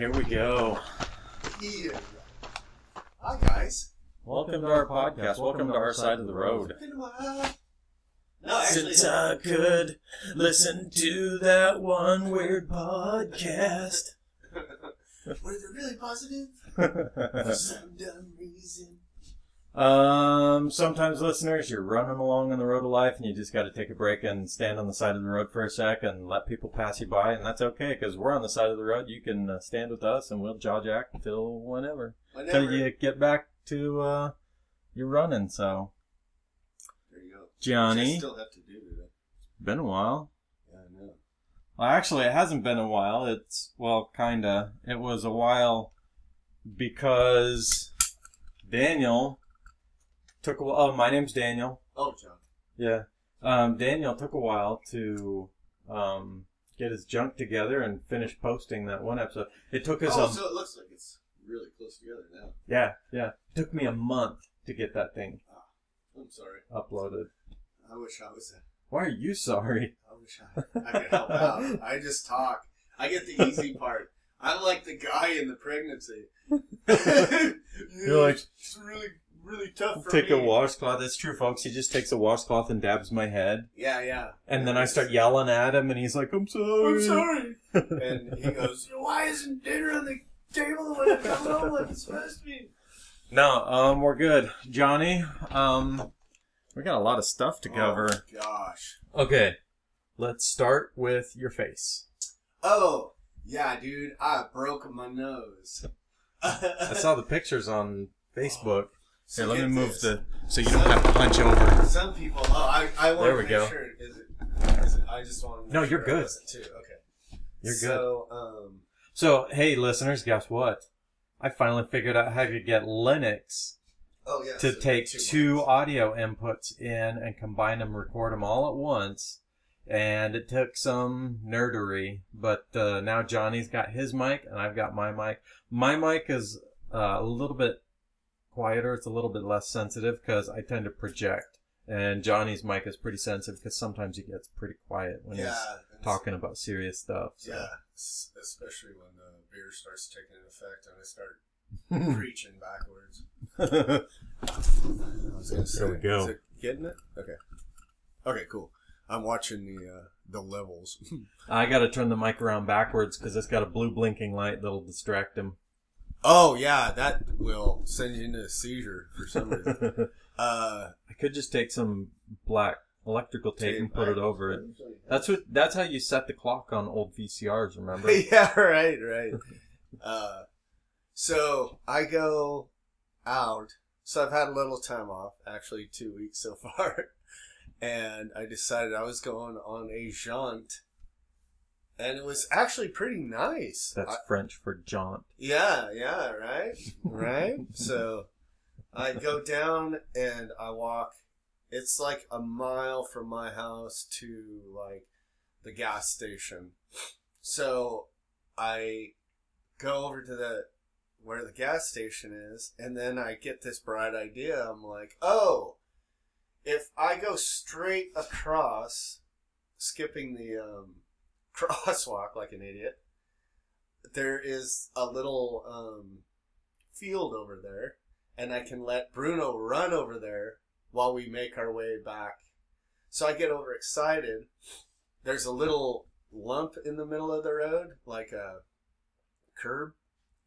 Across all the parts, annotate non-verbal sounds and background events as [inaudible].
here we go. Ian. Hi, guys. Welcome to our podcast. Welcome to our side of the road. Been a while. No, actually, Since I could listen to that one weird podcast. [laughs] were they really positive [laughs] for some dumb reason? Um, sometimes listeners, you're running along on the road of life and you just got to take a break and stand on the side of the road for a sec and let people pass you by, and that's okay because we're on the side of the road. You can uh, stand with us and we'll jaw jack until whenever, until you get back to uh, your running. So, There you go. Johnny, still have to do today. been a while. Yeah, I know. Well, actually, it hasn't been a while. It's well, kinda. It was a while because Daniel took a while. Oh, my name's Daniel. Oh, John. Yeah. Um, Daniel took a while to um, get his junk together and finish posting that one episode. It took us Oh, a so it looks like it's really close together now. yeah, yeah. It took me a month to get that thing I'm sorry. uploaded. I wish I was. A, Why are you sorry? [laughs] I wish I, I could help out. I just talk. I get the easy [laughs] part. I'm like the guy in the pregnancy. [laughs] You're like- it's really, really tough for Take me. a washcloth. That's true, folks. He just takes a washcloth and dabs my head. Yeah, yeah. And then I start yelling at him, and he's like, "I'm sorry." I'm sorry. [laughs] And he goes, Why isn't dinner on the table when I come home like it's supposed to be? No, um, we're good, Johnny. Um, we got a lot of stuff to cover. Oh, gosh. Okay, let's start with your face. Oh, yeah, dude. I broke my nose. [laughs] I saw the pictures on Facebook. So Here, let me move this. the so you don't have to punch over. Some people. Oh, I, I want There to we make go. sure. Is it, is it? I just want to. No, sure you're I good. Too. Okay. You're good. So, um, So, hey, listeners, guess what? I finally figured out how to get Linux oh yeah. to so take two mics. audio inputs in and combine them, record them all at once. And it took some nerdery, but uh, now Johnny's got his mic and I've got my mic. My mic is uh, a little bit quieter. It's a little bit less sensitive because I tend to project. And Johnny's mic is pretty sensitive because sometimes he gets pretty quiet when Yeah. he's talking about serious stuff. So. Yeah, especially when the beer starts taking effect and I start [laughs] preaching backwards. [laughs] I was gonna say, There we go. Is it getting it? Okay. Okay, cool. I'm watching the uh, the levels. [laughs] I got to turn the mic around backwards because it's got a blue blinking light that'll distract him. Oh yeah, that will send you into a seizure for some reason. [laughs] I uh, could just take some black electrical tape and put it over it. That's That's what. That's how you set the clock on old VCRs. Remember? [laughs] yeah, right, right. Uh, so I go out. So I've had a little time off, actually two weeks so far, [laughs] and I decided I was going on a jaunt, and it was actually pretty nice. That's I- French for jaunt. yeah, yeah, right, right. so I go down and I walk. It's like a mile from my house to like the gas station. So I go over to the where the gas station is, and then I get this bright idea. I'm like, oh, if I go straight across, skipping the um, crosswalk [laughs] like an idiot, there is a little um, field over there, and I can let Bruno run over there while we make our way back. So I get overexcited. There's a little lump in the middle of the road, like a curb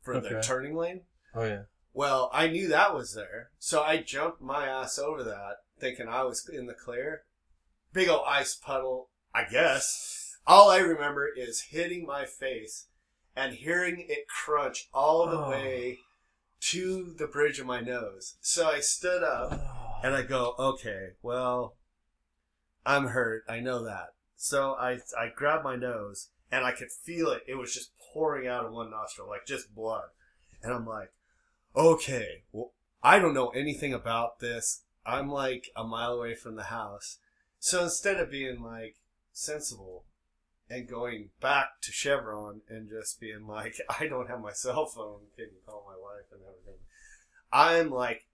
for the turning lane. Oh yeah. Well, I knew that was there, so I jumped my ass over that, thinking I was in the clear. Big old ice puddle, I guess. All I remember is hitting my face and hearing it crunch all the Oh. way to the bridge of my nose. So I stood up oh. and I go, okay, well, I'm hurt. I know that. So I I grabbed my nose and I could feel it. It was just pouring out of one nostril, like just blood. And I'm like, okay, well, I don't know anything about this. I'm like a mile away from the house. So instead of being like sensible and going back to Chevron and just being like, [laughs] I don't have my cell phone, can you call my wife and everything? I'm like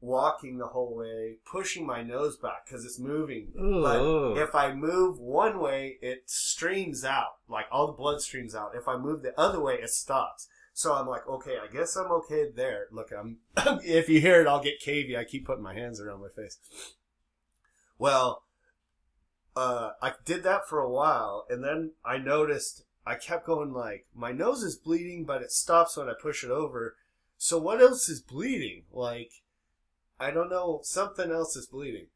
walking the whole way, pushing my nose back because it's moving. But if I move one way, it streams out. Like all the blood streams out. If I move the other way, it stops. So I'm like, okay, I guess I'm okay there. Look, I'm. [laughs] if you hear it, I'll get cavey. I keep putting my hands around my face. Well, uh, I did that for a while, and then I noticed I kept going like my nose is bleeding, but it stops when I push it over. So what else is bleeding? Like, I don't know. Something else is bleeding.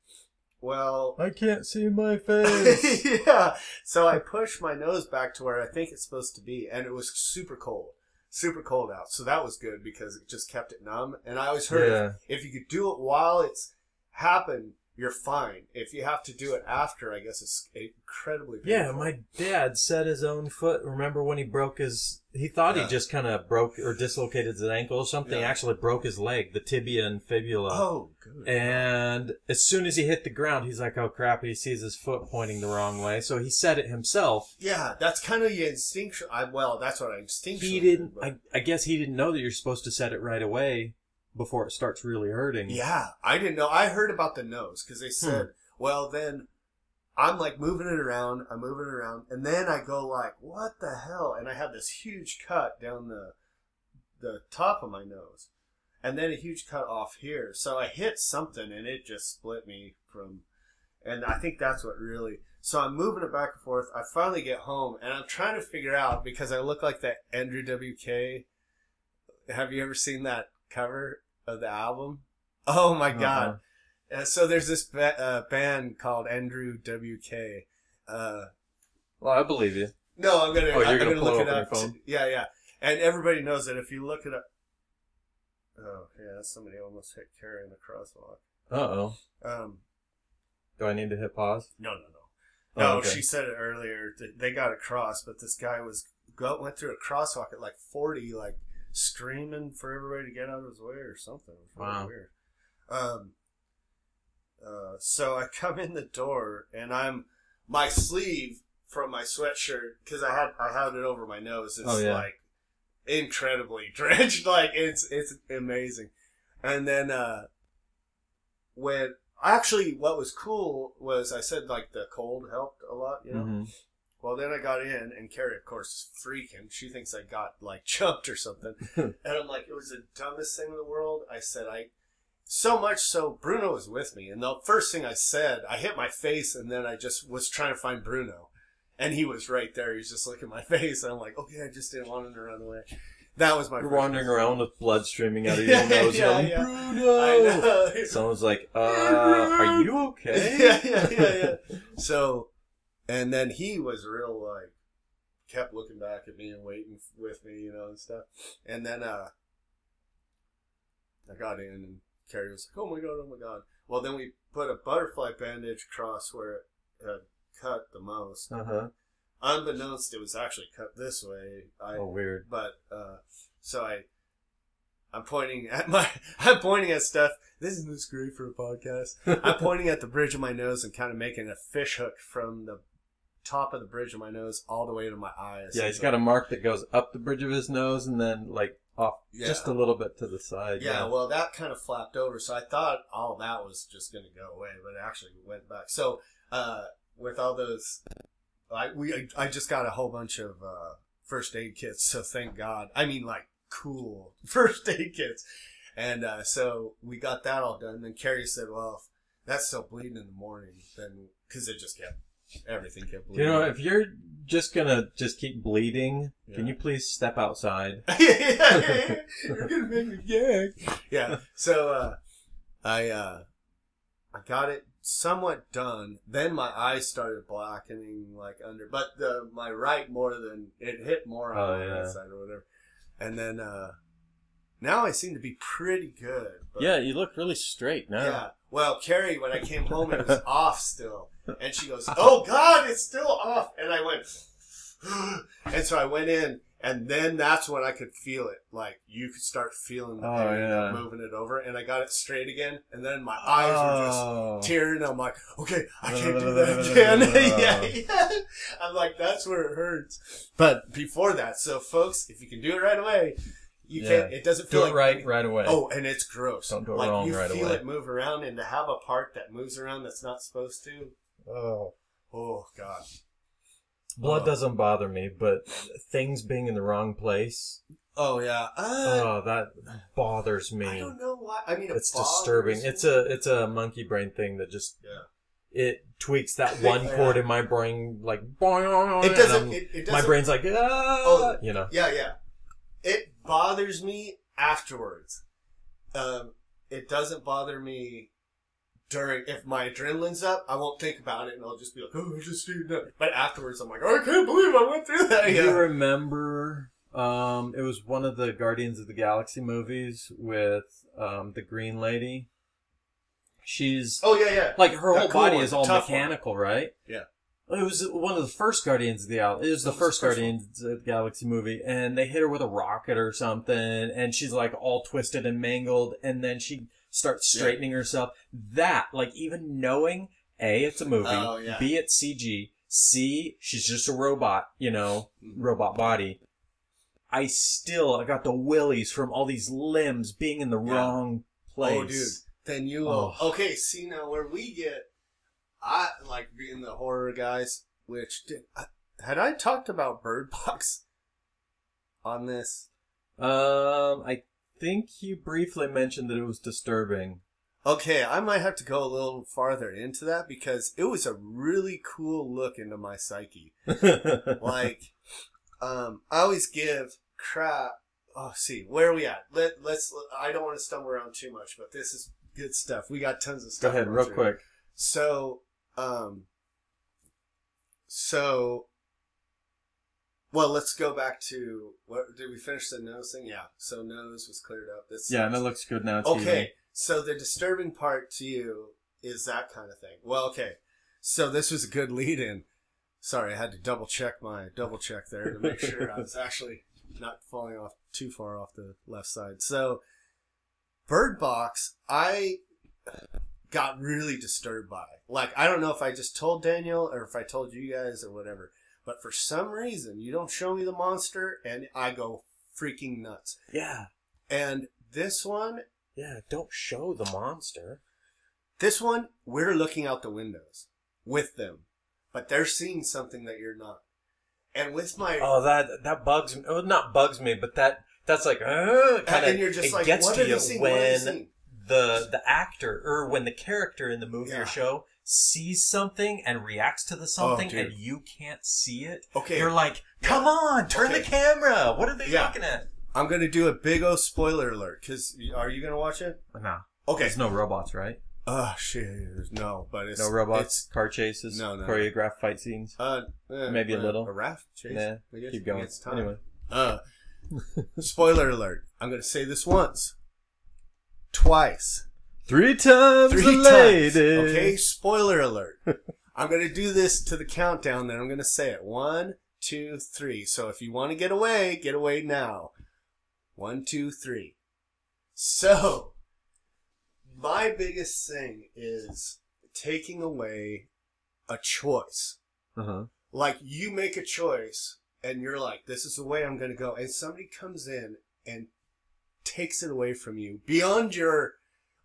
Well, I can't see my [laughs] face. yeah. So I pushed my nose back to where I think it's supposed to be, and it was super cold, super cold out. So that was good because it just kept it numb. And I always heard Yeah. if, if you could do it while it's happened, you're fine. If you have to do it after, I guess it's incredibly painful. Yeah, my dad set his own foot. Remember when he broke his? He thought Yeah. he just kind of broke or dislocated his ankle or something. Yeah. actually broke his leg, the tibia and fibula. Oh, good. And as soon as he hit the ground, he's like, "Oh crap!" He sees his foot pointing the wrong way, so he set it himself. yeah, that's kind of your instinctual. I, well, that's what I instinctually. He did, didn't. but- I, I guess he didn't know that you're supposed to set it right away before it starts really hurting. Yeah, I didn't know. I heard about the nose because they Hmm. said, well, then I'm like moving it around, I'm moving it around, and then I go like, what the hell? And I have this huge cut down the the top of my nose, and then a huge cut off here. So I hit something, and it just split me from. And I think that's what really. So I'm moving it back and forth. I finally get home, and I'm trying to figure out because I look like that Andrew WK. Have you ever seen that cover of the album? Oh my god! Uh-uh. Uh, so there's this ba- uh, band called Andrew WK. Uh, Well, I believe you. no, I'm gonna. Oh, you're I'm gonna gonna, look it up your phone? yeah, yeah. And everybody knows that if you look it up. Oh yeah, somebody almost hit Carrie in the crosswalk. Uh oh. Um, Do I need to hit pause? no, no, no. Oh, No, okay. she said it earlier. They got across, but this guy was go, went through a crosswalk at like 40, like screaming for everybody to get out of his way or something. It was really Wow. weird. Um, uh, so I [laughs] come in the door and I'm my sleeve from my sweatshirt because I had I had it over my nose. It's Oh, yeah. like incredibly [laughs] drenched. Like it's it's amazing. And then uh, when actually what was cool was I said like the cold helped a lot. You know. Mhm. Well, then I got in, and Carrie, of course, is freaking. She thinks I got like [laughs] jumped or something, [laughs] and I'm like, it was the dumbest thing in the world. I said, I so much so. Bruno was with me, and the first thing I said, I hit my face, and then I just was trying to find Bruno, and he was right there. He was just looking at my [laughs] face, and I'm like, okay, I just didn't want him to run away. That was my. You're wandering around with blood streaming out of your nose. yeah, yelling, yeah. Bruno! I know. Someone's like, uh, are you okay? yeah, yeah, yeah, yeah. So, and then he was real like kept looking back at me and waiting with me, you know, and stuff. And then uh I got in and Carrie was like, "Oh my god, oh my god." Well, then we put a butterfly bandage across where it had cut the most. Uh-huh. Unbeknownst, it was actually cut this way. I Oh, weird. but uh, so I, I'm pointing at my, [laughs] I'm pointing at stuff. This isn't this great for a podcast. [laughs] I'm pointing at the bridge of my nose and kind of making a fish hook from the top of the bridge of my nose all the way to my eyes. Yeah, he's got a mark that goes up the bridge of his nose and then, like, off Yeah. just a little bit to the side. Yeah, well, that kind of flapped over, so I thought all that was just going to go away, but it actually went back. So, uh, with all those, I we I, I just got a whole bunch of uh, first aid kits, so thank God. I mean, like cool [laughs] first aid kits, and uh, so we got that all done. Then Carrie said, "Well, if that's still bleeding in the morning, then because it just kept everything kept bleeding." You know, if you're just gonna just keep bleeding, can you please step outside? [laughs] yeah, yeah, You're gonna make me gag. Yeah. So uh, I uh, I got it somewhat done. Then my eyes started blackening like under, but the my right more than it hit more on Oh, my right side or whatever. And then uh, now I seem to be pretty good. But Yeah, you look really straight now. Well, Carrie, when I came home, it was [laughs] off still, and she goes, "Oh God, it's still off!" And I went, [gasps] and so I went in, and then that's when I could feel it. Like you could start feeling the Oh, pain yeah. moving it over, and I got it straight again, and then my eyes were just Oh. tearing. I'm like, okay, I can't do that [laughs] again. [laughs] yeah, yeah. I'm like, that's where it hurts. But before that, so folks, if you can do it right away, you Yeah. can't. It doesn't feel Do like it right right away. Oh, and it's gross. Don't do it like wrong you right feel away. it move around, and to have a part that moves around that's not supposed to. Oh. Oh God. Blood Oh. doesn't bother me, but things being in the wrong place, Oh yeah. Uh, oh, that bothers me. I don't know why. I mean, it It's disturbing. me. It's a it's a monkey brain thing that just Yeah. it tweaks that [laughs] one Yeah. chord in my brain like [laughs] It doesn't. It, it my doesn't. my brain's like ah, Oh. you know. Yeah, yeah. It bothers me afterwards. Um, it doesn't bother me during. If my adrenaline's up, I won't think about it, and I'll just be like, "Oh, I just do that." But afterwards, I'm like, "Oh, I can't believe I went through that." Do you remember? Um, it was one of the Guardians of the Galaxy movies with um, the Green Lady. She's Oh yeah, yeah. like her The whole cool body one, is all tough one. mechanical, right? Yeah. It was one of the first Guardians of the Gal. It was the first first Guardians of the Galaxy movie, and they hit her with a rocket or something, and she's like all twisted and mangled, and then she starts Yeah. straightening herself. That, like, even knowing a it's a movie, Oh, yeah. b it's CG, c she's just a robot, you know, Mhm. robot body. I still I got the willies from all these limbs being in the Yeah. wrong place. Oh, dude. Then you. Oh. Okay, see now where we get. I like being the horror guys. Which did I, had I talked about Bird Box on this? Um, I think you briefly mentioned that it was disturbing. Okay, I might have to go a little farther into that because it was a really cool look into my psyche. [laughs] Like, um, I always give crap. Oh, see, where are we at? Let let's. I don't want to stumble around too much, but this is good stuff. We got tons of stuff. Go ahead, real through. quick. So, um, so, well, let's go back to what did we finish the nose thing? Yeah. So nose was cleared up. This Yeah, and it looks good now. Okay. So the disturbing part to you is that kind of thing. Well, okay. So this was a good lead in. Sorry, I had to double check my double check there to make sure I was [laughs] actually not falling off too far off the left side. So Bird Box, I got really disturbed by. Like I don't know if I just told Daniel or if I told you guys or whatever, but for some reason you don't show me the monster and I go freaking nuts. Yeah, And this one yeah. Don't show the monster. This one, we're looking out the windows with them, but they're seeing something that you're not. And with my, Oh, that that bugs me. Well, not bugs me, but that that's like uh, kind of. and you're just it like, gets what to are you seeing? What are when seeing? The the actor or when the character in the movie Yeah. or show sees something and reacts to the something dude. and you can't see it. Okay, You're like, come on, turn the camera. What are they Yeah. looking at? I'm gonna do a big O spoiler alert. Cause are you gonna watch it? No, Okay. there's no robots, right? Oh shit, no, but it's No robots, It's, car chases, No, no. choreographed fight scenes. uh, eh, Maybe a little. a raft chase. Nah, I. Keep going. It's time. Anyway, Uh, [laughs] spoiler alert. I'm gonna say this once, twice. three times three times. Okay, spoiler alert. [laughs] I'm gonna do this to the countdown, then I'm gonna say it. One, two, three. So if you want to get away, get away now. One, two, three. So, my biggest thing is taking away a choice. Uh-huh. Like you make a choice, and you're like, "This is the way I'm gonna go," and somebody comes in and takes it away from you beyond your.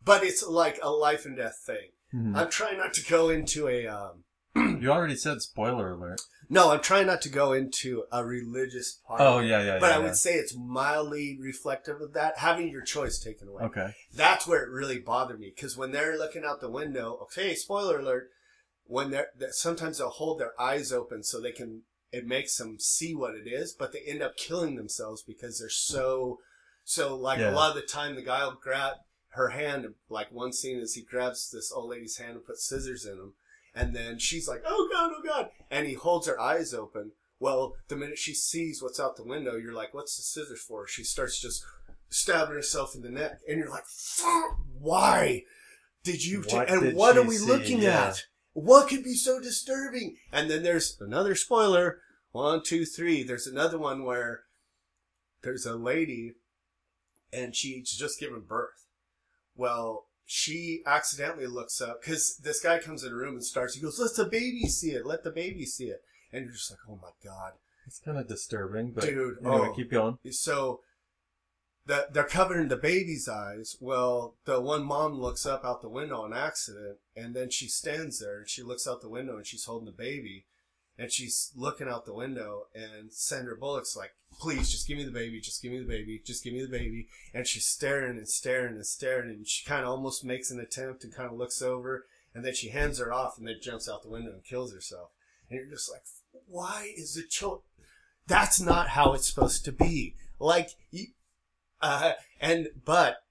But it's like a life and death thing. Mhm. I'm trying not to go into a um [clears throat] You already said spoiler alert. no, I'm trying not to go into a religious part. Oh yeah, yeah, But yeah. I yeah. would say it's mildly reflective of that, having your choice taken away. Okay. That's where it really bothered me because when they're looking out the window, okay, spoiler alert, when they're that sometimes they'll hold their eyes open so they can it makes them see what it is, but they end up killing themselves because they're so so like Yeah. a lot of the time the guy will grab her hand like one scene is he grabs this old lady's hand and puts scissors in them and then she's like oh god oh god and he holds her eyes open well the minute she sees what's out the window you're like what's the scissors for she starts just stabbing herself in the neck and you're like why did you ta- What and did what are we see? looking Yeah. at what could be so disturbing and then there's another spoiler one two three there's another one where there's a lady and she's just given birth well she accidentally looks up because this guy comes in the room and starts he goes let the baby see it let the baby see it and you're just like oh my god It's kind of disturbing, but Dude, anyway, oh. keep going. so the, they're covering the baby's eyes. Well, the one mom looks up out the window on accident, and then she stands there and she looks out the window and she's holding the baby, and she's looking out the window, and Sandra Bullock's like, "Please, just give me the baby, just give me the baby, just give me the baby," and she's staring and staring and staring, and she kind of almost makes an attempt and kind of looks over, and then she hands her off, and then jumps out the window and kills herself, and you're just like, "Why is the child?" That's not how it's supposed to be. Like, uh, and but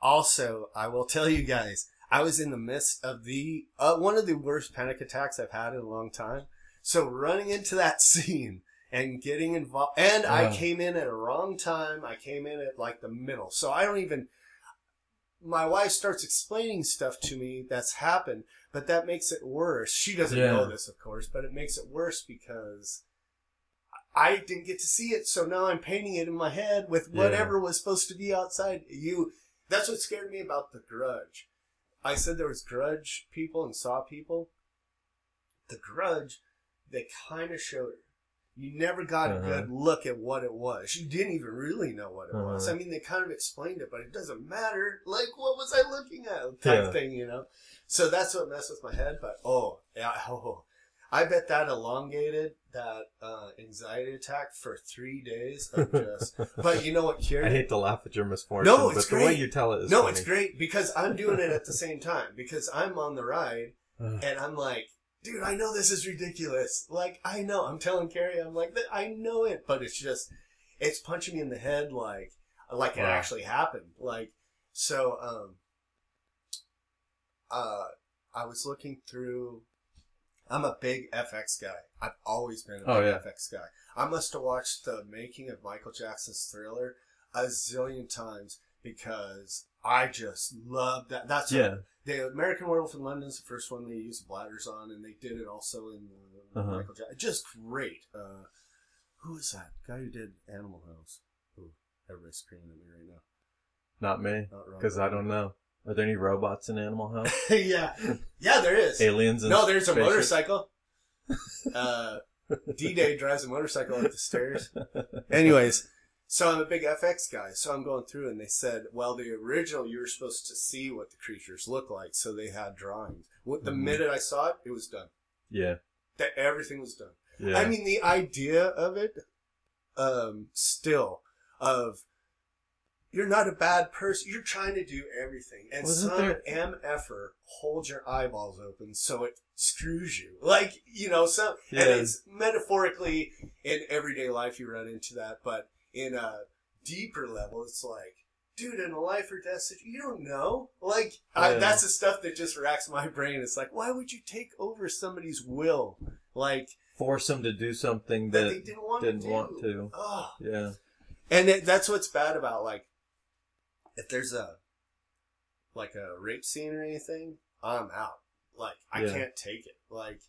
also, I will tell you guys, I was in the midst of the uh, one of the worst panic attacks I've had in a long time. So running into that [laughs] scene and getting involved, and I came in at a wrong time. I came in at like the middle, so I don't even. My wife starts explaining stuff to me that's happened, but that makes it worse. She doesn't Yeah. know this, of course, but it makes it worse because I didn't get to see it, so now I'm painting it in my head with Yeah. whatever was supposed to be outside. You, that's what scared me about the Grudge. I said there was Grudge people and Saw people. The Grudge, they kind of showed it. You never got a Uh-huh. good look at what it was. You didn't even really know what it was. Uh-huh. I mean, they kind of explained it, but it doesn't matter. Like, what was I looking at? Type Yeah. thing, you know. So that's what messed with my head. But oh, yeah, [laughs] oh, I bet that elongated that uh, anxiety attack for three days of just. [laughs] but you know what cured I hate to laugh at your misfortune, No, it's but the way you tell it is No, funny. it's great because I'm doing it at the same time because I'm on the ride [sighs] and I'm like, dude, I know this is ridiculous. Like, I know. I'm telling Carrie, I'm like, I know it, but it's just, it's punching me in the head like, like it actually happened. Like, so, um, uh, I was looking through. I'm a big FX guy. I've always been a Oh, big yeah. FX guy. I must have watched the making of Michael Jackson's Thriller a zillion times because I just love that. That's Yeah. the American Werewolf in London is the first one they used bladders on, and they did it also in the Uh-huh. Michael Jackson. Just great. Uh, who was that guy who did Animal House? Ooh, everybody's screaming at me right now. Not me, Not wrong. because I don't know. Are there any robots in Animal House? [laughs] yeah, yeah, there is. Aliens? And No, there's a spaceships? motorcycle. [laughs] Uh, D Day drives a motorcycle up the stairs. [laughs] Anyways, so I'm a big FX guy. So I'm going through, and they said, well, the original you were supposed to see what the creatures look like, so they had drawings. What the Mhm. minute I saw it, it was done. Yeah. That everything was done. Yeah. I mean, the idea of it, um, still of you're not a bad person. You're trying to do everything, and Wasn't some there- mf'er holds your eyeballs open so it screws you. Like you know, some and it's metaphorically in everyday life you run into that, but in a deeper level, it's like. Dude, in a life or death situation, you don't know. Like, I, that's the stuff that just racks my brain. It's like, why would you take over somebody's will? Like, Force them to do something that that. they didn't want didn't to. want to. Oh. yeah. And it, that's what's bad about like if there's a like a rape scene or anything, I'm out. Like I Yeah. can't take it. Like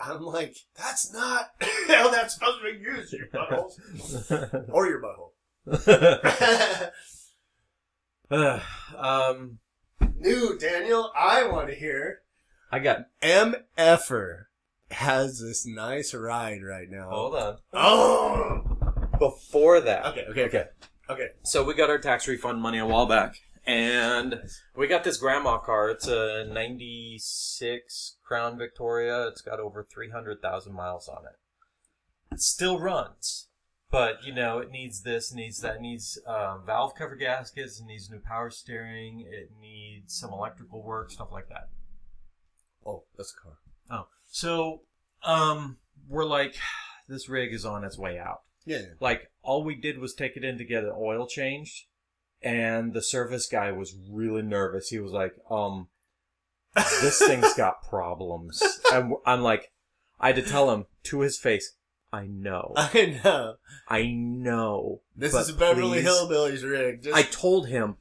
I'm like that's not [laughs] how that's supposed to be used, your butthole [laughs] or your butthole. [laughs] [sighs] um, New Daniel, I want to hear I got. M. Effer has this nice ride right now. Hold on. Oh. Before that. Okay. Okay. Okay. Okay. So we got our tax refund money a while back, and we got this grandma car. It's a '96 Crown Victoria. It's got over 300,000 miles on it. It still runs, but you know it needs this, needs that, needs um, valve cover gaskets, it needs new power steering, it needs some electrical work, stuff like that. Oh, that's a car. Oh, so um, we're like, this rig is on its way out. Yeah. Like all we did was take it in to get an oil changed, and the service guy was really nervous. He was like, "Um, this thing's got [laughs] problems." And I'm like, I had to tell him to his face, "I know, [laughs] I know. I know." This is a Beverly please- Hillbillies rig. Just I told him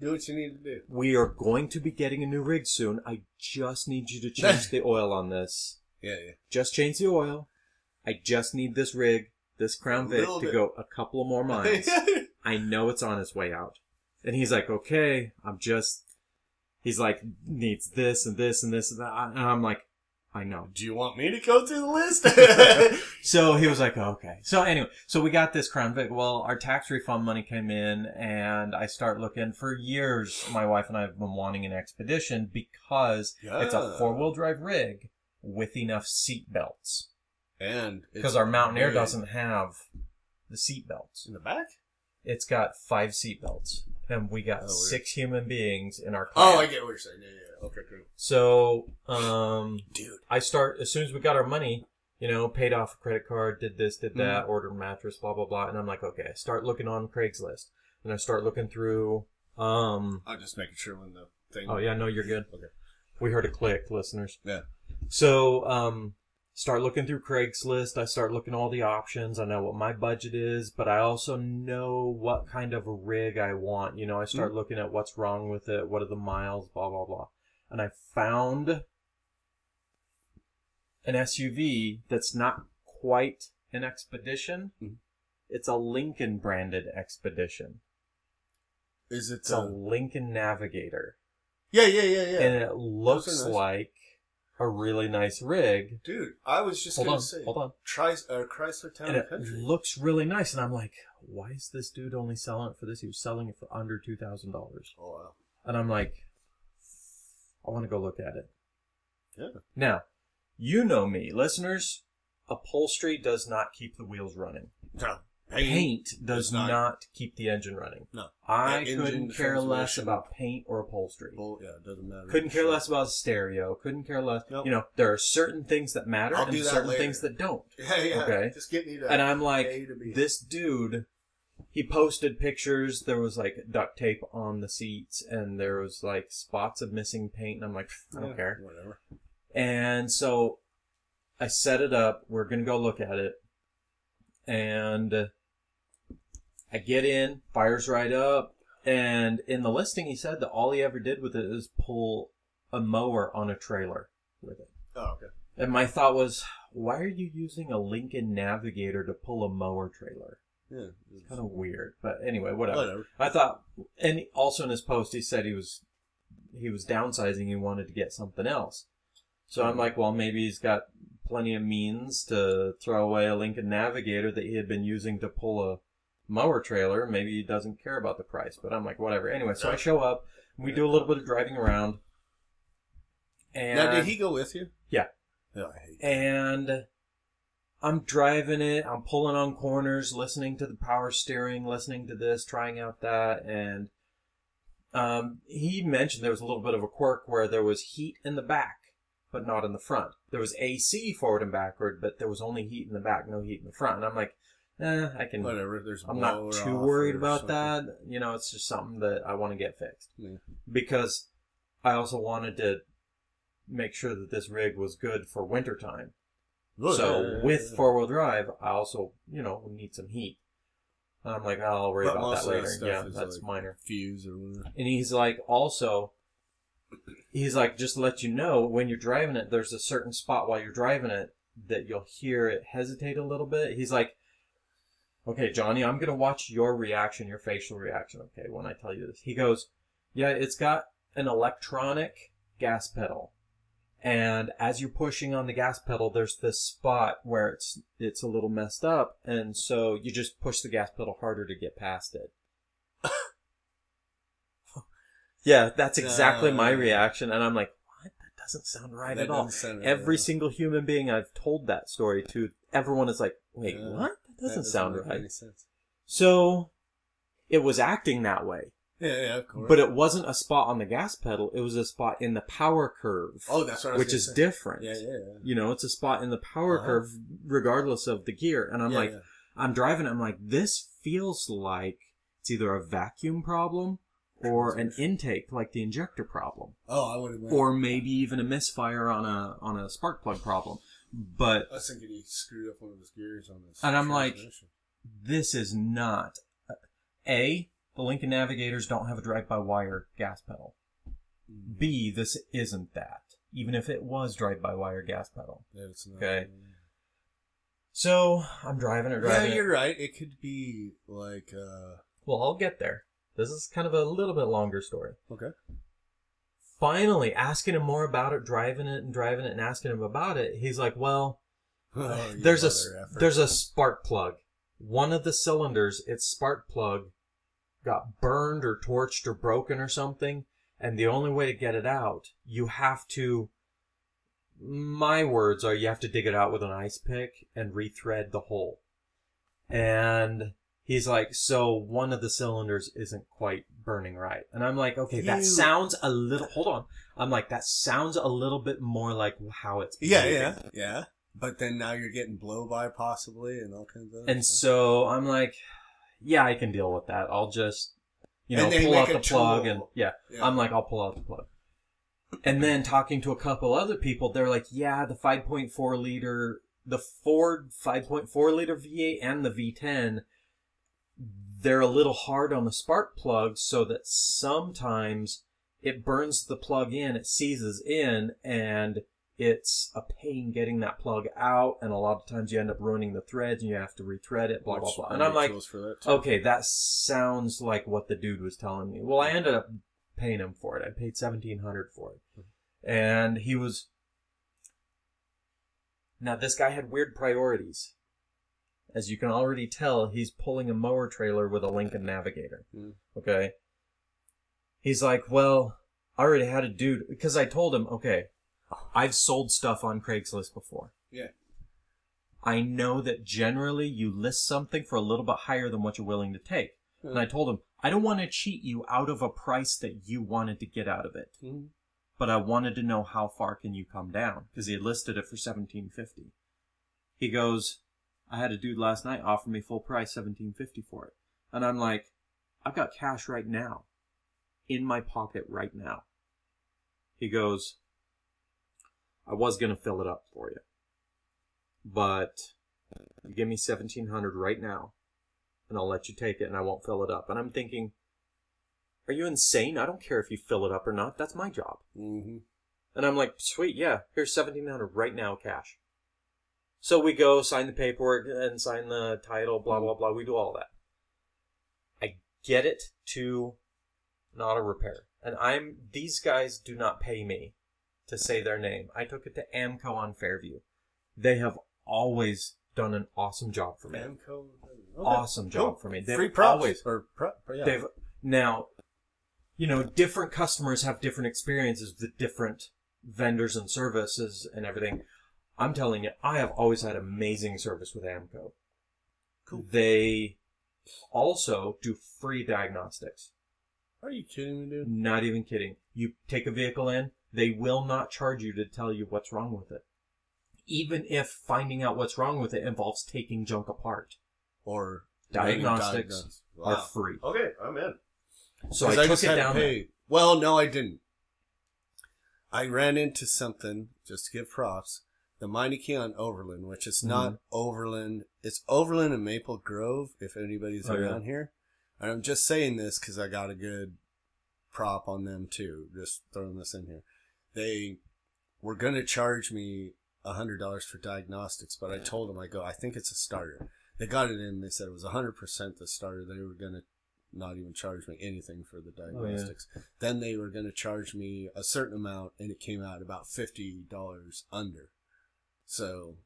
do what you need to do. we are going to be getting a new rig soon. I just need you to [laughs] change the oil on this. Yeah, yeah. Just change the oil. I just need this rig, this Crown Vic, to go a couple of more miles. Yeah. I know it's on its way out. And he's like, okay, I'm just, he's like, needs this and this and this and that. And I'm like, I know. do you want me to go through the list? [laughs] So he was like, okay. So anyway, so we got this Crown Vic. Well, our tax refund money came in and I start looking for years. My wife and I have been wanting an expedition because it's a four wheel drive rig with enough seat belts. And because our Mountaineer doesn't have the seat belts. in the back. It's got five seat belts, and we got Oh, six human beings in our Oh, car. I get what you're saying. Yeah, yeah. Okay, cool. So, um, Dude. I start as soon as we got our money, you know, paid off a credit card, did this, did that, Mm-hmm. ordered a mattress, blah blah blah, and I'm like, okay, I start looking on Craigslist, and I start looking through. Um, I'm just making sure when the thing. oh yeah, no, you're good. Okay. We heard a click, listeners. Yeah. So, um, start looking through Craigslist. I start looking all the options. I know what my budget is, but I also know what kind of a rig I want. You know, I Mm-hmm. start looking at what's wrong with it, what are the miles, blah blah blah. And I found an SUV that's not quite an Expedition. Mhm. It's a Lincoln branded Expedition. Is it? It's a Uh, Lincoln Navigator. yeah, yeah, yeah, yeah. And it looks nice. like a really nice rig. Dude, I was just Hold gonna on, say, hold on. Tri- uh, Chrysler Town and it Country. looks really nice. And I'm like, why is this dude only selling it for this? He was selling it for under two thousand dollars. oh wow. And I'm like, I want to go look at it. Yeah. Now, you know me, listeners. Upholstery does not keep the wheels running. No. Paint does not. not. keep the engine running. No. I engine, couldn't care less about paint or upholstery. Well, yeah, it doesn't matter. Couldn't care Sure. less about stereo. Couldn't care less. Nope. You know, there are certain things that matter I'll and that certain later. things that don't. [laughs] Yeah, yeah. Okay. Just get me to. And I'm like, A to B. this dude, he posted pictures. There was like duct tape on the seats, and there was like spots of missing paint. And I'm like, I don't Yeah, care. Whatever. And so I set it up. We're gonna go look at it, and I get in, fires right up, and in the listing he said that all he ever did with it is pull a mower on a trailer with it. Oh, okay. And my thought was, why are you using a Lincoln Navigator to pull a mower trailer? Yeah. It's kind of weird, but anyway, whatever. Whatever. I thought, and also in his post, he said he was he was downsizing. He wanted to get something else. So I'm like, well, maybe he's got plenty of means to throw away a Lincoln Navigator that he had been using to pull a mower trailer. Maybe he doesn't care about the price. But I'm like, whatever. Anyway, so I show up. We do a little bit of driving around. And Now, did he go with you? Yeah. Hate. and I'm driving it. I'm pulling on corners, listening to the power steering, listening to this, trying out that, and um, he mentioned there was a little bit of a quirk where there was heat in the back, but not in the front. There was AC forward and backward, but there was only heat in the back, no heat in the front. And I'm like, eh, I can. Whatever. There's. I'm not too worried about something. that. You know, it's just something that I want to get fixed Yeah. because I also wanted to make sure that this rig was good for wintertime. Good. So with four wheel drive, I also you know need some heat. And I'm like, I'll worry about that later. stuff yeah, that's like minor. fuse or whatever. And he's like, also, he's like, just to let you know, when you're driving it, there's a certain spot while you're driving it that you'll hear it hesitate a little bit. He's like, okay, Johnny, I'm gonna watch your reaction, your facial reaction. Okay, when I tell you this, he goes, yeah, it's got an electronic gas pedal. And as you're pushing on the gas pedal, there's this spot where it's it's a little messed up, and so you just push the gas pedal harder to get past it. [laughs] yeah, that's exactly my reaction, and I'm like, what? That doesn't sound right That at all. right Every single human being I've told that story to, everyone is like, wait, Yeah. what? That doesn't sound right. any sense. So it was acting that way. Yeah, yeah, of course. But it wasn't a spot on the gas pedal. It was a spot in the power curve. oh, that's what I was which is say. different. Yeah, yeah, yeah. You know, it's a spot in the power Uh-huh. curve regardless of the gear. And I'm Yeah, like, yeah. I'm driving, I'm like, this feels like it's either a vacuum problem or an intake, like the injector problem. oh, I would have. Or maybe even a misfire on a on a spark plug problem. But I think he screwed up one of his gears on this. And I'm like- this is not a the Lincoln Navigators don't have a drive-by-wire gas pedal. Mm. B this isn't that. Even if it was drive-by-wire gas pedal. Yeah, it's not. Okay. So I'm driving it, Yeah, driving it. you're right. It could be like. uh Well, I'll get there. This is kind of a little bit longer story. Okay. Finally, asking him more about it, driving it and driving it and asking him about it, he's like, "Well, [laughs] Oh, there's a effer. there's a spark plug. One of the cylinders, its spark plug, got burned or torched or broken or something, and the only way to get it out, you have to my words are you have to dig it out with an ice pick and rethread the hole. And he's like, so one of the cylinders isn't quite burning right. And I'm like, okay, that You- sounds a little, hold on. I'm like, that sounds a little bit more like how it's Yeah, yeah, yeah. But then now you're getting blow by possibly and all kinds of. And stuff. so I'm like, yeah, I can deal with that. I'll just, you know, pull out the plug tool. and yeah, Yeah. I'm like, I'll pull out the plug. And then talking to a couple other people, they're like, yeah, the 5.4 liter, the Ford 5.4 liter V8 and the V10, they're a little hard on the spark plug so that sometimes it burns the plug in, it seizes in, and it's a pain getting that plug out. And a lot of times you end up ruining the threads and you have to rethread it, blah, blah, Which blah. And I'm like, that okay, that sounds like what the dude was telling me. Well, I ended up paying him for it. I paid seventeen hundred for it, mm-hmm. and he was. Now this guy had weird priorities. As you can already tell, he's pulling a mower trailer with a Lincoln Navigator. Hmm. Okay. He's like, well, I already had a dude because I told him, okay, I've sold stuff on Craigslist before. Yeah. I know that generally you list something for a little bit higher than what you're willing to take. And I told him, I don't want to cheat you out of a price that you wanted to get out of it, Mhm. but I wanted to know how far can you come down because he had listed it for 1750. He goes, I had a dude last night offer me full price 1750 for it. And I'm like, I've got cash right now in my pocket right now. He goes, I was going to fill it up for you. But you give me 1700 right now and I'll let you take it and I won't fill it up. And I'm thinking, are you insane? I don't care if you fill it up or not. That's my job. Mhm. And I'm like, sweet, yeah, here's 1700 right now cash. So we go sign the paperwork and sign the title, blah, blah, blah. We do all that. I get it to an auto repair. And I'm, these guys do not pay me to say their name. I took it to AAMCO on Fairview. They have always done an awesome job for me. AAMCO. Awesome job for me. They've Free props. always Or pro- yeah. They've now, you know, different customers have different experiences with different vendors and services and everything. I'm telling you, I have always had amazing service with AAMCO. Cool. They also do free diagnostics. Are you kidding me, dude? Not even kidding. You take a vehicle in, they will not charge you to tell you what's wrong with it. Even if finding out what's wrong with it involves taking junk apart, Or Diagnostics diagnose. are free. Okay, I'm in. So I took just it to down there. pay- Well, no, I didn't. I ran into something just to give props. The Mighty Key on Overland, which is not Mm-hmm. Overland. It's Overland and Maple Grove. If anybody's Oh, yeah. around here, and I'm just saying this because I got a good prop on them too. Just throwing this in here. They were gonna charge me a hundred dollars for diagnostics, but I told them I go, I think it's a starter. They got it in. They said it was hundred percent the starter. They were gonna not even charge me anything for the Oh, yeah. diagnostics. Then they were going to charge me a certain amount, and it came out about fifty dollars under. So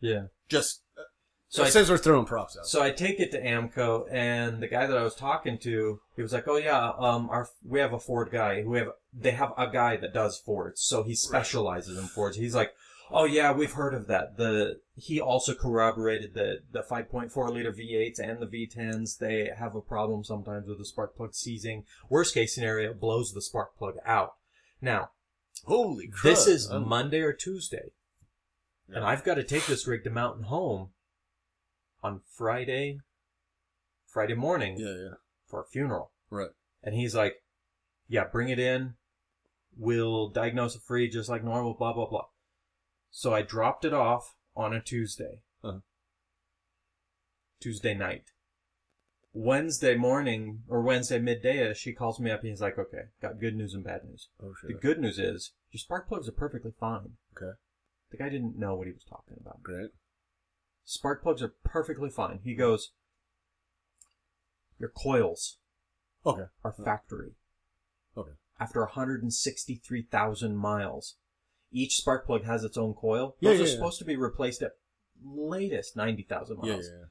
Yeah. just uh, So it I says we're throwing props out. So I take it to AAMCO, and the guy that I was talking to, he was like, "Oh yeah, um, our we have a Ford guy. We have they have a guy that does Fords, so he specializes in Fords." He's like, "Oh yeah, we've heard of that." The he also corroborated that the 5.4 liter V8s and the V10s they have a problem sometimes with the spark plug seizing. Worst case scenario, it blows the spark plug out. Now Holy crap! this is I'm- Monday or Tuesday, and I've got to take this rig to Mountain Home on Friday, Friday morning yeah, yeah, for a funeral. right. And he's like, "Yeah, bring it in. We'll diagnose it free, just like normal." Blah blah blah. So I dropped it off on a Tuesday. Uh-huh. Tuesday night. Wednesday morning or Wednesday midday, she calls me up and he's like, "Okay, got good news and bad news." Oh sure. The good news is your spark plugs are perfectly fine. Okay, The guy didn't know what he was talking about. great. Spark plugs are perfectly fine. He goes, Your coils Okay, are uh-huh. factory. Okay. After 163,000 miles, each spark plug has its own coil. Those yeah, are yeah. supposed to be replaced at latest 90,000 miles. yeah, yeah, yeah.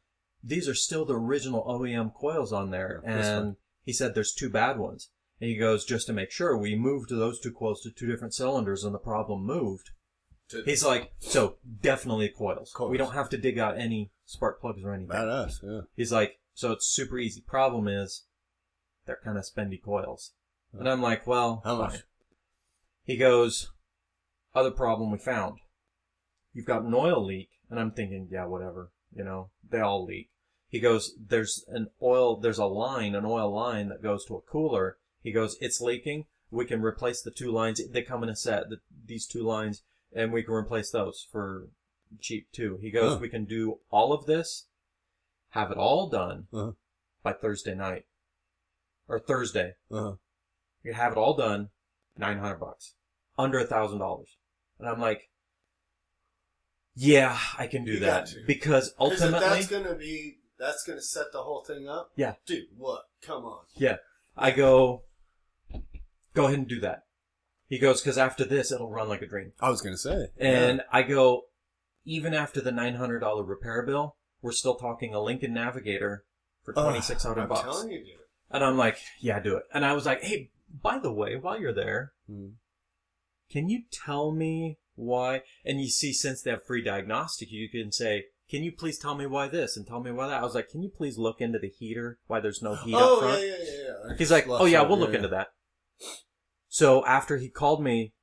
These are still the original OEM coils on there. Yeah, and he said there's two bad ones. And he goes, just to make sure, we moved those two coils to two different cylinders and the problem moved. To, He's like, so definitely coils. Coils. We don't have to dig out any spark plugs or anything. badass. Yeah. He's like, so it's super easy. Problem is, they're kind of spendy coils. And I'm like, well, How fine. much? He goes, other problem we found. You've got an oil leak. And I'm thinking, yeah, whatever. You know, they all leak. He goes, there's an oil, there's a line, an oil line that goes to a cooler. He goes, it's leaking. We can replace the two lines. They come in a set, the, these two lines, and we can replace those for cheap too. He goes, Huh. we can do all of this, have it all done Uh-huh. by Thursday night. Or Thursday. Uh-huh. You have it all done, nine hundred bucks, under a thousand dollars, and I'm like, yeah, I can do You that to. because if ultimately, that's gonna be that's gonna set the whole thing up. Yeah. Dude, what? Come on. Yeah, I go, go ahead and do that. He goes because after this, it'll run like a dream, I was gonna say. and I go, even after the nine hundred dollar repair bill, we're still talking a Lincoln Navigator for Ugh, twenty six hundred I'm bucks, telling you, dude. and I'm like, yeah, do it. And I was like, hey, by the way, while you're there, Hmm. can you tell me why? And you see, since they have free diagnostic, you can say, can you please tell me why this and tell me why that? I was like, can you please look into the heater, why there's no heat up Oh front? yeah, yeah, yeah, yeah. He's like, oh yeah, we'll look into that. So after he called me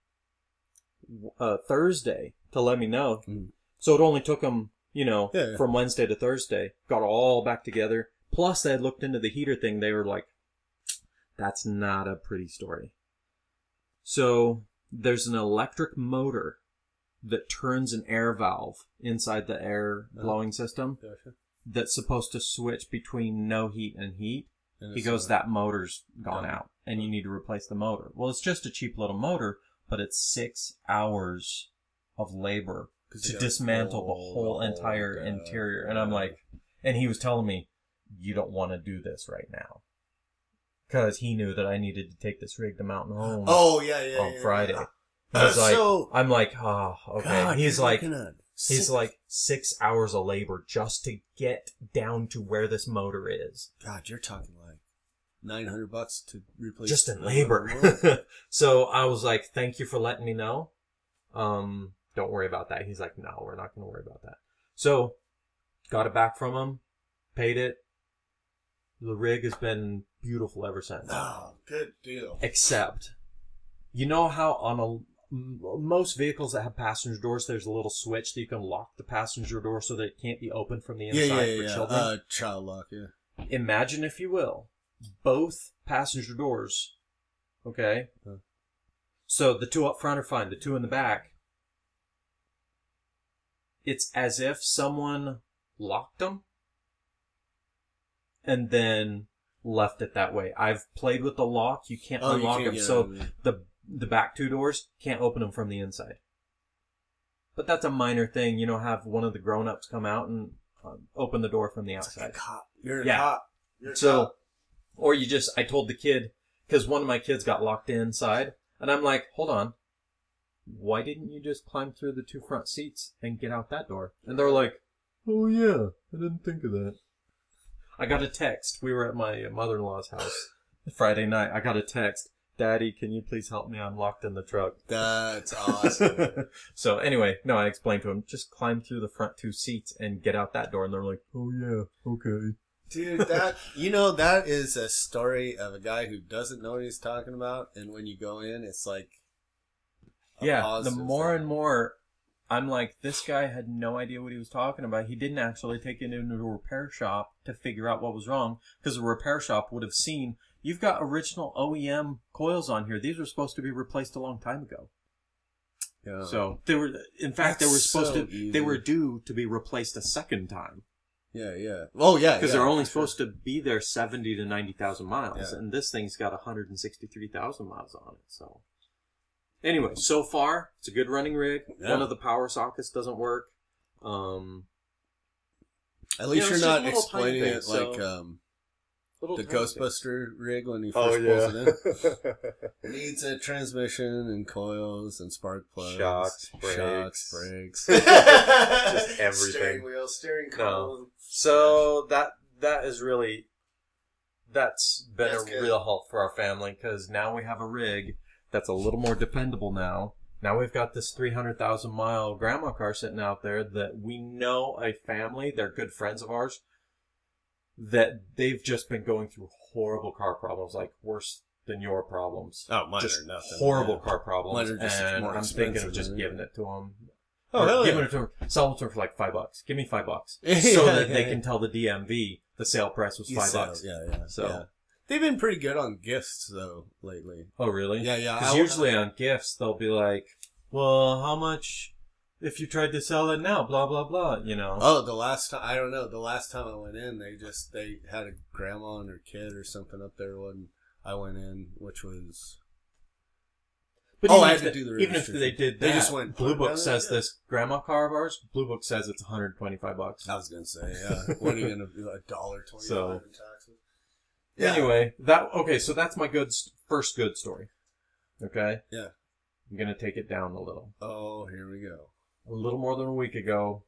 uh, Thursday to let me know, Mm. so it only took him, you know, Yeah, from Wednesday to Thursday, got all back together. Plus, they had looked into the heater thing. They were like, that's not a pretty story. So there's an electric motor that turns an air valve inside the air Uh-huh. blowing system Gotcha. that's supposed to switch between no heat and heat he goes, uh, that motor's gone out and you need to replace the motor. Well, it's just a cheap little motor, but it's six hours of labor to dismantle the whole entire interior. And I'm like, and he was telling me, you don't want to do this right now. Cause he knew that I needed to take this rig to Mountain Home oh yeah, yeah, on yeah, Friday. yeah. I was [laughs] like, so I'm like, oh, okay. God, he's like, looking he's six- like six hours of labor just to get down to where this motor is. God, you're talking like nine hundred bucks to replace just in labor. [laughs] so I was like, thank you for letting me know. Um, don't worry about that. He's like, no, we're not going to worry about that. So got it back from him, paid it. The rig has been beautiful ever since. oh, good deal. Except, you know how on a most vehicles that have passenger doors, there's a little switch that you can lock the passenger door so that it can't be opened from the inside yeah, yeah. for yeah. children. Uh, child lock. Yeah. imagine if you will both passenger doors okay Huh. so the two up front are fine the two in the back it's as if someone locked them and then left it that way i've played with the lock you can't Oh, you unlock can't them so it. the the back two doors can't open them from the inside but that's a minor thing you know have one of the grown-ups come out and um, open the door from the It's like outside a cop. You're a Yeah. cop. You're a so, cop. Or you just, I told the kid, because one of my kids got locked inside, and I'm like, hold on, why didn't you just climb through the two front seats and get out that door? And they're like, oh yeah, I didn't think of that. I got a text. We were at my mother-in-law's house [laughs] Friday night. I got a text. Daddy, can you please help me? I'm locked in the truck. That's [laughs] awesome. so anyway, no, I explained to him, just climb through the front two seats and get out that door. And they're like, oh yeah, okay. Dude, that you know that is a story of a guy who doesn't know what he's talking about, and when you go in, it's like a yeah the more thing. and more i'm like this guy had no idea what he was talking about he didn't actually take it into a repair shop to figure out what was wrong because the repair shop would have seen you've got original oem coils on here these were supposed to be replaced a long time ago Yeah. so they were in fact they were supposed so to easy. they were due to be replaced a second time yeah, yeah. Oh yeah, because yeah, they're only for sure. supposed to be there 70 to 90,000 miles Yeah. and this thing's got 163,000 miles on it so anyway so far it's a good running rig Yeah. one of the power sockets doesn't work um At least Yeah, it's you're not just little tiny explaining it things, like so- um, the tiny Ghostbuster rig when he things. first pulls it in. in [laughs] Needs a transmission and coils and spark plugs, Shocks, shocks, brakes. brakes, [laughs] [laughs] Just everything. Steering wheel, steering No. So that that is really that's been That's a good. real help for our family because now we have a rig that's a little more dependable now Now we've got this 300,000 mile grandma car sitting out there that we know a family, they're good friends of ours, that they've just been going through horrible car problems, like worse than your problems. Oh, mine just are nothing. horrible yeah. car problems. Mine are just and more I'm thinking of expensive just giving it to them. Oh, hell yeah. it to them, sell it to them for like five bucks. Give me five bucks. [laughs] Yeah, so that yeah, they yeah. can tell the DMV the sale price was You five sell- bucks. Yeah, yeah. So- yeah. they've been pretty good on gifts though lately. Oh, really? Yeah, yeah. Because I- usually on gifts, they'll be like, well, how much if you tried to sell it now? Blah, blah, blah, you know? Oh, the last time I don't know. The last time I went in, they just they had a grandma and her kid or something up there when I went in, which was But Oh, I had to do the Even if they did They just went, Blue Book says yeah." this grandma car of ours, Blue Book says it's 125 bucks. I was gonna say, yeah. what are you gonna do? A dollar twenty So- in taxes? Yeah. Anyway, that okay, so that's my good first good story. Okay? Yeah. I'm going to take it down a little. Oh, here we go. A little more than a week ago,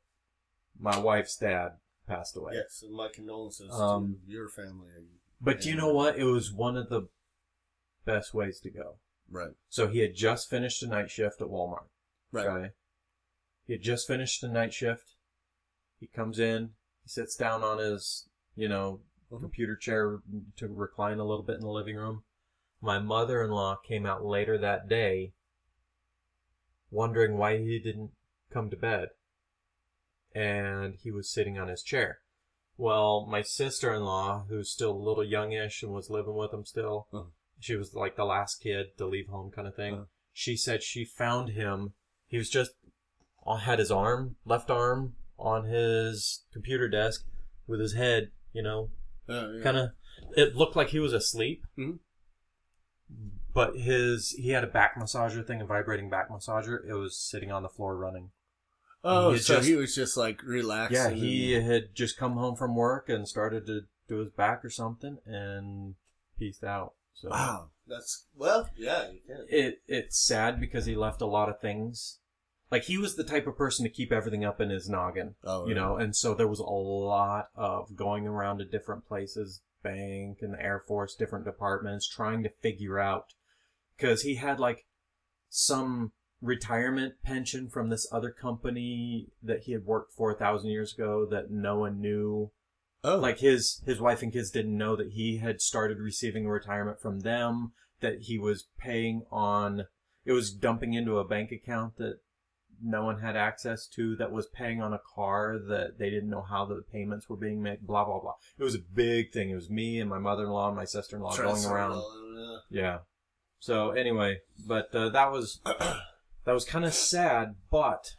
my wife's dad passed away. Yes, and my condolences Um, to your family. But do you know what? It was one of the best ways to go. Right, So he had just finished a night shift at Walmart. right. Okay. He had just finished the night shift. He comes in, he sits down on his, you know, Mhm. computer chair to recline a little bit in the living room. My mother in law came out later that day wondering why he didn't come to bed. And he was sitting on his chair. Well, my sister in law, who's still a little youngish and was living with him still, Uh-huh. She was like the last kid to leave home kind of thing. Uh-huh. She said she found him. He was just uh, had his arm, left arm, on his computer desk with his head, you know, Oh, yeah. kind of. It looked like he was asleep, Mhm. but his he had a back massager thing, a vibrating back massager. It was sitting on the floor running. Oh, he so just- he was just like relaxing. Yeah, he and- had just come home from work and started to do his back or something, and peaced out. So Wow, that's well, yeah, you can. it it's sad because he left a lot of things. Like he was the type of person to keep everything up in his noggin, Oh, you know, and so there was a lot of going around to different places, bank and the Air Force, different departments, trying to figure out because he had like some retirement pension from this other company that he had worked for a thousand years ago that no one knew Oh, like his his wife and kids didn't know that he had started receiving retirement from them that he was paying on it was dumping into a bank account that no one had access to that was paying on a car that they didn't know how the payments were being made blah blah blah. It was a big thing. It was me and my mother-in-law and my sister-in-law going around. yeah. So anyway but uh, that was [clears throat] that was kind of sad, but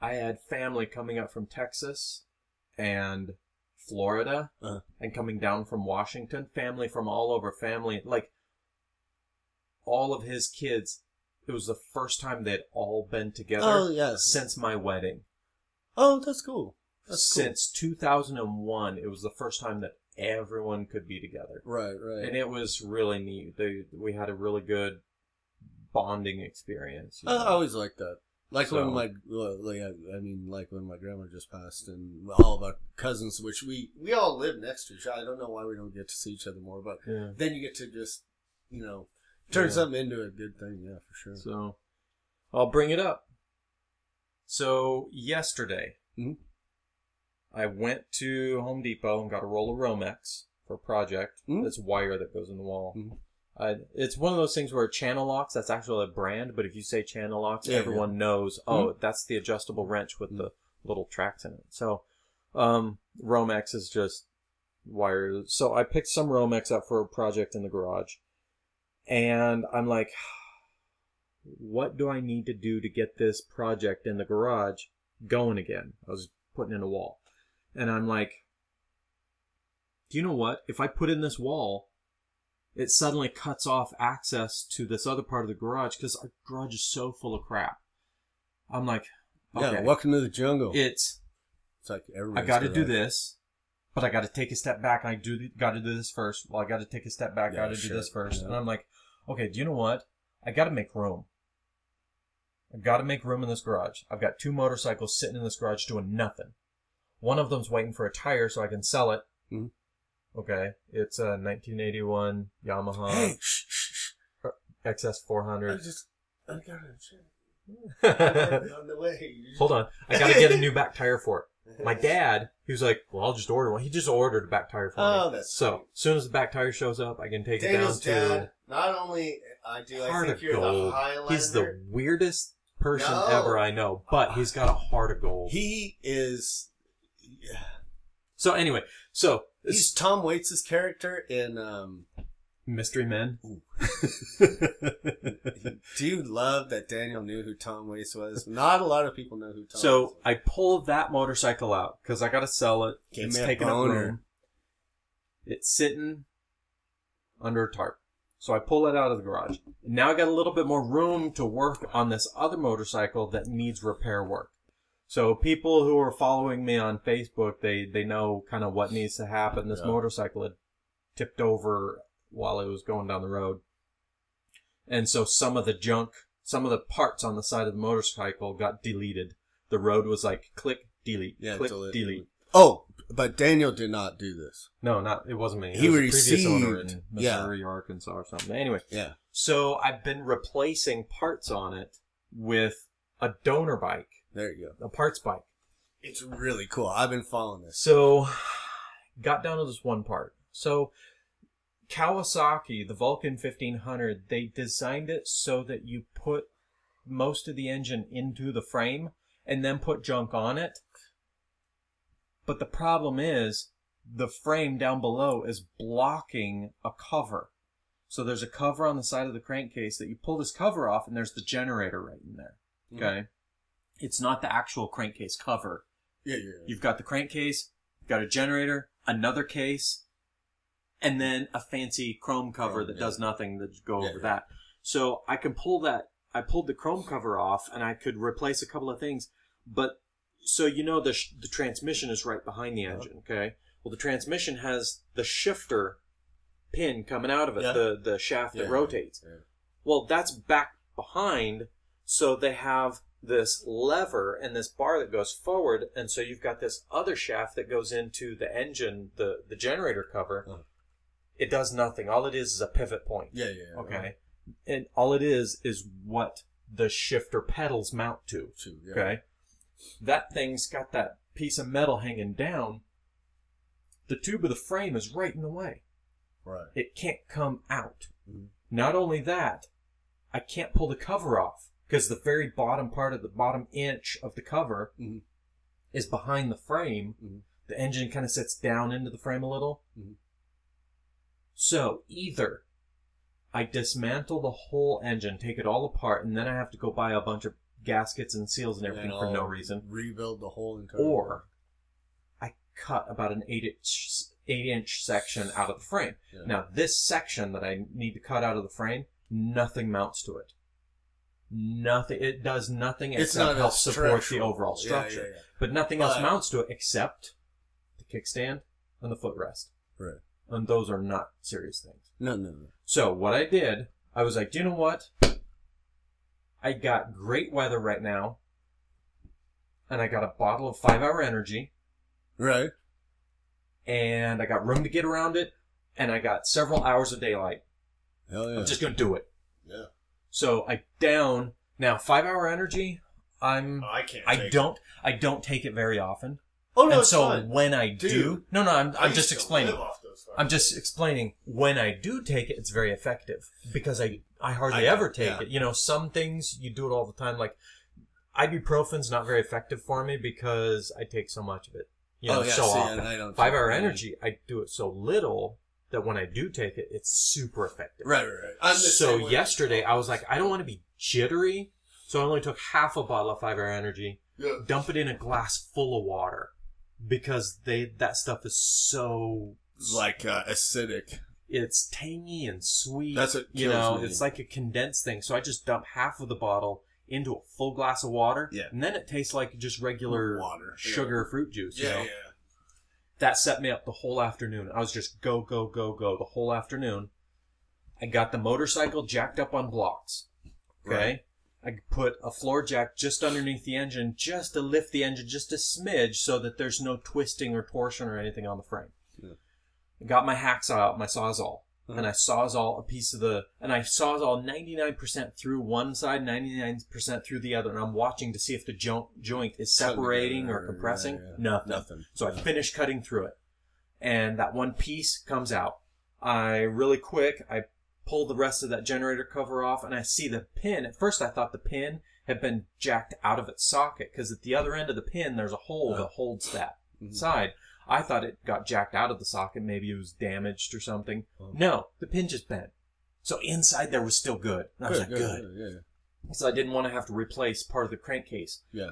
I had family coming up from Texas and Florida Uh-huh. and coming down from Washington, family from all over, family like all of his kids. It was the first time they'd all been together oh yes. since my wedding. Oh, that's cool. That's cool. since 2001, it was the first time that everyone could be together. Right, right. And it was really neat. They, we had a really good bonding experience. you I always like that. Like So- when my, like I mean, like when my grandma just passed, and all of our cousins, which we we all live next to each other. I don't know why we don't get to see each other more, but yeah. then you get to just, you know, turn Yeah. something into a good thing. Yeah, for sure. So I'll bring it up. So yesterday, Mhm. I went to Home Depot and got a roll of Romex for a project. Mhm. It's wire that goes in the wall. Mhm. I, it's one of those things where channel locks, that's actually a brand, but if you say channel locks, Yeah, everyone knows, oh, that's the adjustable wrench with Mhm. the little tracks in it. So, um, Romex is just wire. So I picked some Romex up for a project in the garage. And I'm like, [sighs] what do I need to do to get this project in the garage going again? I was putting in a wall. And I'm like, do you know what? If I put in this wall, it suddenly cuts off access to this other part of the garage because our garage is so full of crap. I'm like, okay, Yeah, welcome to the jungle. it's it's like I got to do this, but I got to take a step back. I do got to do this first. Well, I got to take a step back. Yeah, got to do this first. Yeah. And I'm like, okay, do you know what? I got to make room. I've got to make room in this garage. I've got two motorcycles sitting in this garage doing nothing. One of them's waiting for a tire so I can sell it. Mhm. Okay, it's uh, a 1981 Yamaha Hey, shh, shh, shh. XS400. just, I got it [laughs] on the way. Hold on. I gotta get a new back tire for it. [laughs] My dad, he was like, well, I'll just order one. He just ordered a back tire for Oh, me. that's So, sweet. as soon as the back tire shows up, I can take Daniel's it down to dad. Not only uh, I do, I think of you're gold. the Highlander. He's the weirdest person No. ever I know, but he's got a heart of gold. He is. so anyway, so He's Tom Waits' character in. Um, Mystery Men. [laughs] do you love that Daniel knew who Tom Waits was? Not a lot of people know who Tom. So Waits I pulled that motorcycle out because I got to sell it. Give it's me a taking up boner. room. It's sitting under a tarp. So I pull it out of the garage. Now I got a little bit more room to work on this other motorcycle that needs repair work. So people who are following me on Facebook, they, they know kind of what needs to happen. This Yeah. motorcycle had tipped over while it was going down the road. And so some of the junk, some of the parts on the side of the motorcycle got deleted. The road was like click, delete, Yeah, click, delete, delete. delete. Oh, but Daniel did not do this. No, not it wasn't me. It He was a previous owner received- in yeah. Missouri, or Arkansas, or something. Anyway, Yeah. so I've been replacing parts on it with a donor bike, There you go. a parts bike. It's really cool. I've been following this. So [sighs] got down to this one part. So Kawasaki, the Vulcan 1500, they designed it so that you put most of the engine into the frame and then put junk on it. But the problem is the frame down below is blocking a cover. So there's a cover on the side of the crankcase that you pull this cover off and there's the generator right in there. Mm-hmm. Okay. It's not the actual crankcase cover. Yeah, yeah. yeah. You've got the crankcase, you've got a generator, another case, and then a fancy chrome cover Chrome, that yeah. does nothing to go Yeah, over that. So I can pull that. I pulled the chrome cover off, and I could replace a couple of things. But so you know the sh- the transmission is right behind the engine. Okay. Well, the transmission has the shifter pin coming out of it, Yeah. the the shaft that yeah, rotates. yeah. Well, that's back behind, so they have this lever and this bar that goes forward, and so you've got this other shaft that goes into the engine, the the generator cover. Uh-huh. It does nothing. All it is is a pivot point. Yeah, yeah. yeah. Okay, and all it is is what the shifter pedals mount to. True, yeah. Okay, that thing's got that piece of metal hanging down. The tube of the frame is right in the way Right. it can't come out. Mhm. Not only that, I can't pull the cover off because the very bottom part of the bottom inch of the cover Mhm. is behind the frame. Mhm. The engine kind of sits down into the frame a little. Mhm. So either I dismantle the whole engine, take it all apart, and then I have to go buy a bunch of gaskets and seals and everything And for no reason, Rebuild the whole entire. or I cut about an eight inch eight inch section out of the frame. Yeah. Now this section that I need to cut out of the frame, nothing mounts to it. Nothing. It does nothing it's except help support the overall structure. Yeah, yeah, But nothing else mounts to it except the kickstand and the footrest. Right. And those are not serious things. No, no, no. So what I did, I was like, do you know what? I got great weather right now, and I got a bottle of five hour energy, Right. and I got room to get around it, and I got several hours of daylight. Hell yeah. I'm just gonna do it. yeah. So I down now five hour energy. I'm oh, I can't. I don't I don't take it very often, Oh no, and it's so fine. when I do, no, no, I'm I I'm used just to explaining. live off those I'm just explaining when I do take it, it's very effective because I I hardly I- ever take yeah. it. You know, some things you do it all the time. Like ibuprofen's not very effective for me because I take so much of it. You oh, know, oh yeah. so see, often. I don't Five take hour any- energy, I do it so little that when I do take it, it's super effective. Right, right, right. I'm So yesterday I was like, I don't want to be jittery, so I only took half a bottle of five hour energy, Yeah. dump it in a glass full of water because they that stuff is so like uh, acidic. it's tangy and sweet. That's what you know. me. It's like a condensed thing. So I just dump half of the bottle into a full glass of water. Yeah. And then it tastes like just regular Water. sugar fruit juice. you Yeah, know? yeah. That set me up the whole afternoon. I was just go, go, go, go the whole afternoon. I got the motorcycle jacked up on blocks. Okay. I put a floor jack just underneath the engine just to lift the engine just a smidge so that there's no twisting or torsion or anything on the frame. Yeah. I got my hacksaw out, my sawzall. Uh-huh. and I sawzall a piece of the, and I sawzall 99% through one side, 99% through the other, and I'm watching to see if the jo- joint is separating or compressing. yeah, yeah. Nothing. Nothing. So I finish cutting through it, and that one piece comes out. I really quick, I pull the rest of that generator cover off, and I see the pin. At first, I thought the pin had been jacked out of its socket because at the other end of the pin, there's a hole Oh. that holds that Mhm. side. I thought it got jacked out of the socket. Maybe it was damaged or something. Oh. No, the pin just bent. So inside there was still good. And I was like, good. Yeah. So I didn't want to have to replace part of the crankcase. Yeah.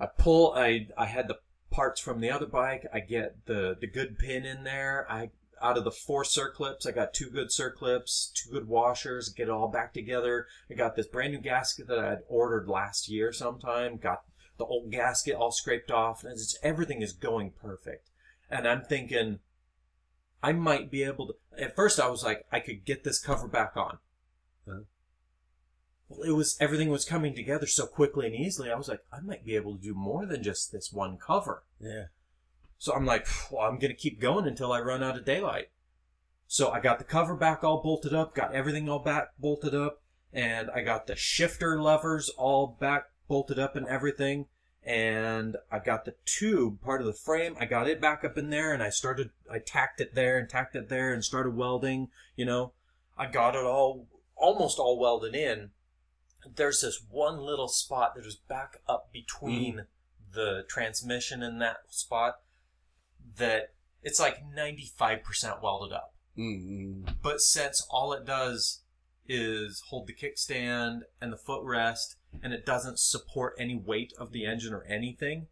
I pull. I I had the parts from the other bike. I get the the good pin in there. I out of the four circlips, I got two good circlips, two good washers. Get it all back together. I got this brand new gasket that I had ordered last year sometime. Got the old gasket all scraped off, and it's, everything is going perfect. And I'm thinking, I might be able to. At first, I was like, I could get this cover back on. Uh-huh. Well, it was everything was coming together so quickly and easily. I was like, I might be able to do more than just this one cover. Yeah. So I'm like, [sighs] well, I'm gonna keep going until I run out of daylight. So I got the cover back all bolted up, got everything all back bolted up, and I got the shifter levers all back bolted up and everything. And I got the tube, part of the frame, I got it back up in there and I started, I tacked it there and tacked it there and started welding, you know. I got it all, almost all welded in. There's this one little spot that is back up between the transmission and that spot that it's like 95% welded up. Mm-hmm. But since all it does is hold the kickstand and the footrest and it doesn't support any weight of the engine or anything,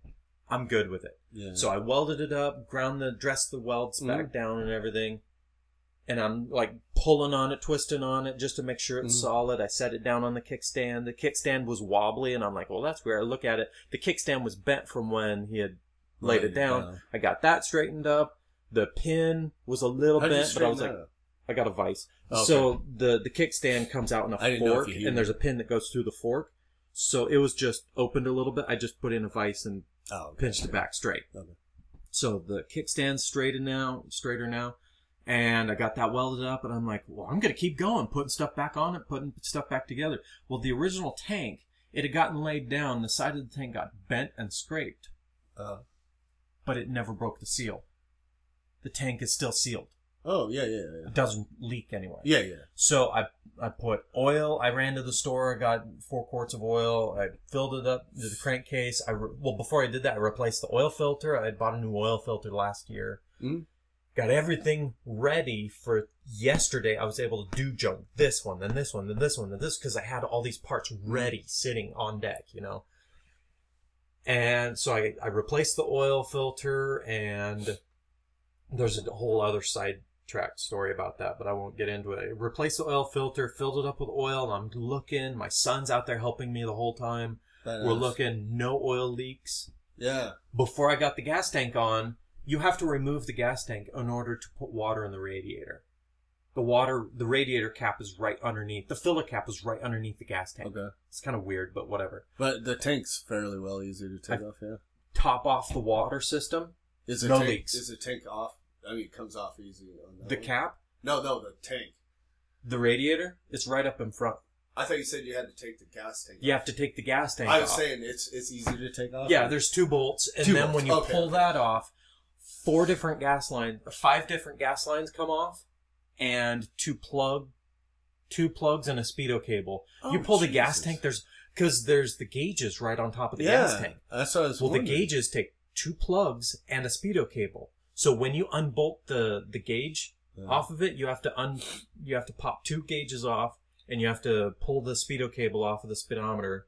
I'm good with it. Yeah. So I welded it up, ground the, dressed the welds back Mhm. down and everything. And I'm like pulling on it, twisting on it just to make sure it's Mhm. solid. I set it down on the kickstand. The kickstand was wobbly and I'm like, well, that's weird. I look at it. The kickstand was bent from when he had laid it down. I got that straightened up. The pin was a little How bent, but I was like, up? I got a vice. Okay. So the the kickstand comes out in a I didn't know if fork, and there's a pin that goes through the fork. So it was just opened a little bit. I just put in a vise and oh, okay. pinched it back straight. Okay. So the kickstand's straighter now, straighter now, and I got that welded up, and I'm like, well, I'm gonna keep going, putting stuff back on it, putting stuff back together. Well, the original tank, it had gotten laid down. The side of the tank got bent and scraped, Uh, but it never broke the seal. The tank is still sealed. Oh yeah, yeah, yeah. It doesn't leak anyway. Yeah, yeah. So I I put oil. I ran to the store. I got four quarts of oil. I filled it up to the crankcase. I re- well before I did that, I replaced the oil filter. I had bought a new oil filter last year. Mhm. Got everything ready for yesterday. I was able to do junk. This one, then this one, then this one, then this because I had all these parts ready, sitting on deck. You know. And so I I replaced the oil filter and there's a whole other side track story about that, but I won't get into it. I replaced the oil filter, filled it up with oil, and I'm looking. My son's out there helping me the whole time. Badass. We're looking, no oil leaks. Yeah. Before I got the gas tank on, you have to remove the gas tank in order to put water in the radiator. The water, the radiator cap is right underneath. The filler cap is right underneath the gas tank. Okay. It's kind of weird, but whatever. But the tank's fairly well easy to take I- off. Yeah. Top off the water system, Is the no tank, leaks. Is the tank off? I mean, it comes off easy. On the one. cap, No, no, the tank. the radiator, it's right up in front. I thought you said you had to take the gas tank. You off. have to take the gas tank I was off. saying it's it's easy to take off. Yeah, there's two bolts, and Two then bolts, when you okay, pull that off, four different gas lines, five different gas lines come off, and two plug, two plugs and a speedo cable. you Oh, pull the gas tank. There's because there's the gauges right on top of the yeah. gas tank. That's what I was. Well, the gauges take two plugs and a speedo cable. So when you unbolt the the gauge Yeah. off of it, you have to un you have to pop two gauges off, and you have to pull the speedo cable off of the speedometer.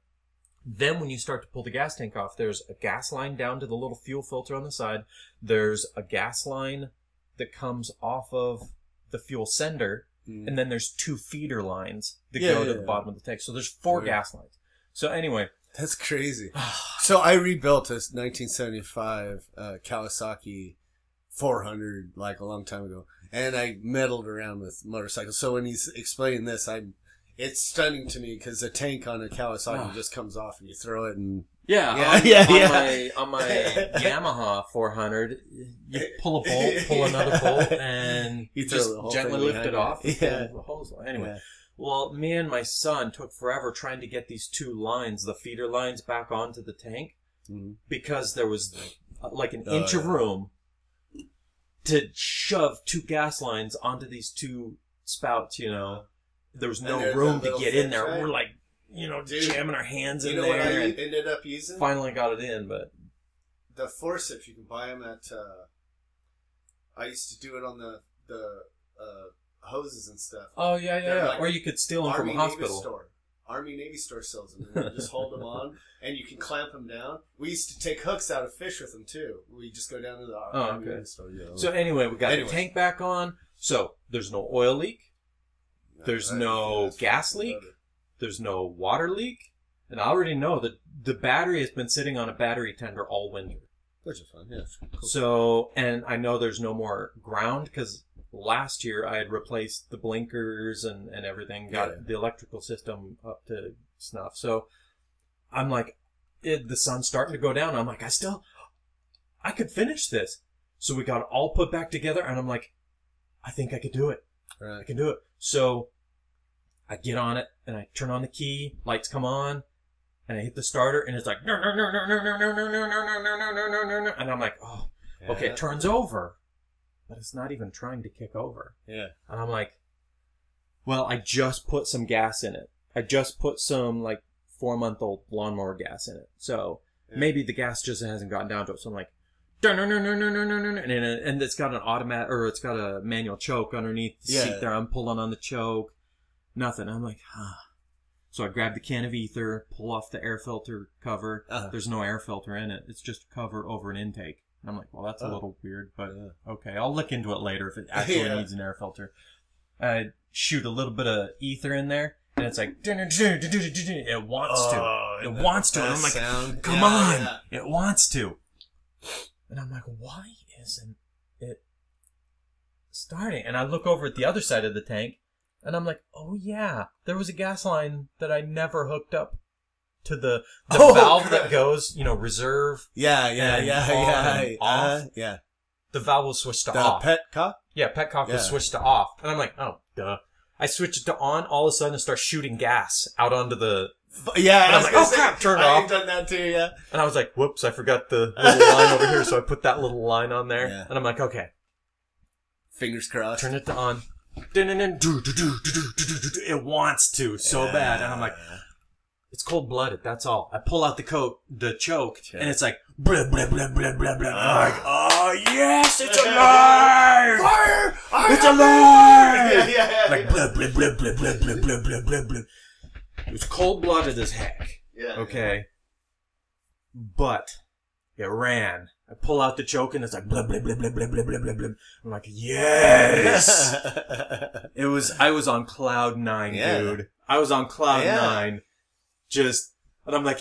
Then when you start to pull the gas tank off, there's a gas line down to the little fuel filter on the side. There's a gas line that comes off of the fuel sender, Mm. and then there's two feeder lines that Yeah, go yeah, to the bottom of the tank. So there's four Weird. gas lines. So anyway, That's crazy. [sighs] So I rebuilt a 1975 uh, Kawasaki 400 like a long time ago, and I meddled around with motorcycles. So when he's explaining this, I'm it's stunning to me because a tank on a Kawasaki Ah. just comes off and you throw it and Yeah, Yeah, on, [laughs] yeah, on yeah. my on my [laughs] Yamaha 400, you pull a bolt, [laughs] pull another bolt, and You just gently lift it off. Yeah. the hose. Anyway, Yeah. well, me and my son took forever trying to get these two lines, the feeder lines, back onto the tank Mhm. because there was uh, like an Oh, inch of room to shove two gas lines onto these two spouts. You know, there was no room to get in there. right? We're like, you know, Dude, jamming our hands You in know there. what I and ended up using? finally got it in, but The forceps. You can buy them at. Uh, I used to do it on the the uh, hoses and stuff. Oh yeah, yeah, yeah. like or you could steal them from Army a hospital. store. Army Navy store sells them. And just hold them on, [laughs] and you can clamp them down. We used to take hooks out of fish with them too. We just go down to the Oh, Army okay. Navy store. Know. So anyway, we got Anyways. the tank back on. So there's no oil leak, there's no gas leak? there's no water leak, and I already know that the battery has been sitting on a battery tender all winter. which is fun. Yeah, cool. So, and I know there's no more ground because last year I had replaced the blinkers and, and everything, got Yeah. the electrical system up to snuff. So I'm like, it, the sun's starting to go down. I'm like, I still, I could finish this. So we got it all put back together and I'm like, I think I could do it. I can do it. So I get on it and I turn on the key, lights come on, and I hit the starter and it's like no no no no no no no no no no no no no no no no no no and I'm like, oh okay, it turns over but it's not even trying to kick over. Yeah. And I'm like, well, I just put some gas in it. I just put some like four month old lawnmower gas in it. So yeah. maybe the gas just hasn't gotten down to it. So I'm like, no, no, no, no, no, no, no, no. and it's got an automatic or it's got a manual choke underneath the yeah. seat there. I'm pulling on the choke, nothing. I'm like, huh. So I grab the can of ether, pull off the air filter cover. Uh-huh. There's no air filter in it. It's just a cover over an intake. And I'm like, well, that's a Oh. little weird, but Yeah. okay, I'll look into it later if it [laughs] actually Yeah. needs an air filter. I shoot a little bit of ether in there, and it's like it wants to. Oh, It wants to, and I'm like, sound. Come Yeah, on, yeah. it wants to. And I'm like, why isn't it starting? And I look over at the other side of the tank, and I'm like, oh yeah, there was a gas line that I never hooked up to the, the oh, valve that goes, you know, reserve. Yeah, yeah, yeah, yeah, yeah. Uh, yeah. The valve was switched to the off. Petcock? Yeah, Petcock yeah. was switched to off. And I'm like, oh, duh. I switch it to on, all of a sudden it starts shooting gas out onto the. Yeah, and I was, like, oh say, crap, turn I off. I've done that too, yeah. And I was like, whoops, I forgot the little line over here, so I put that little line on there. Yeah. And I'm like, okay. Fingers crossed. Turn it to on. It wants to so yeah. bad. And I'm like, it's cold blooded. That's all. I pull out the coat, the choke, Yeah. and it's like blah blah blah blah blah blah. I'm like, Ah. oh yes, it's alive! Fire! I It's alive! Yeah, yeah, like blah blah blah blah blah blah blah blah blah blah. It was cold blooded as heck. yeah. Okay, but it ran. I pull out the choke and it's like blah blah blah blah blah blah blah blah blah. I'm like, yes. it was. I was on cloud nine, Yeah. dude. I was on cloud Yeah. nine. Just, and I'm like,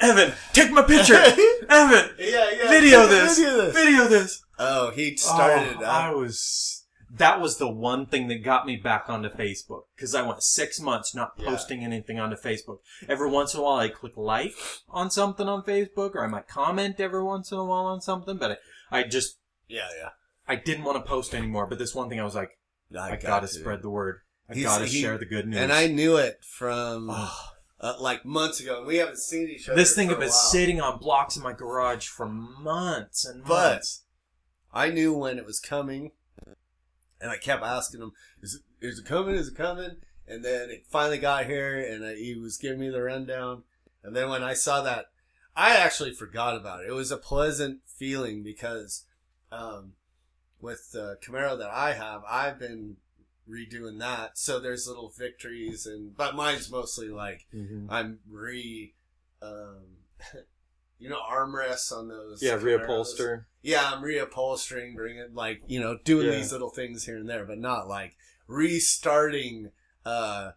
Evan, take my picture. [laughs] Evan, yeah, yeah. video this. Video this. Video this. Oh, he started Oh, I was. That was the one thing that got me back onto Facebook because I went six months not Yeah. posting anything onto Facebook. Every once in a while, I click like on something on Facebook, or I might comment every once in a while on something. But I, I just Yeah, yeah. I didn't want to post anymore. But this one thing, I was like, I, got gotta to. spread the word. I gotta he- share the good news. And I knew it from Oh, uh, like months ago. and We haven't seen each other. this thing had been sitting on blocks in my garage for months and months. But-. I knew when it was coming, and I kept asking him, "Is it is it coming? Is it coming?" And then it finally got here, and I, he was giving me the rundown. And then when I saw that, I actually forgot about it. It was a pleasant feeling because um, with the Camaro that I have, I've been redoing that. So there's little victories, and but mine's mostly like I'm re. Um, [laughs] You know, armrests on those. Yeah, reupholster. Yeah, I'm reupholstering, bringing like you know, doing Yeah. these little things here and there, but not like restarting. uh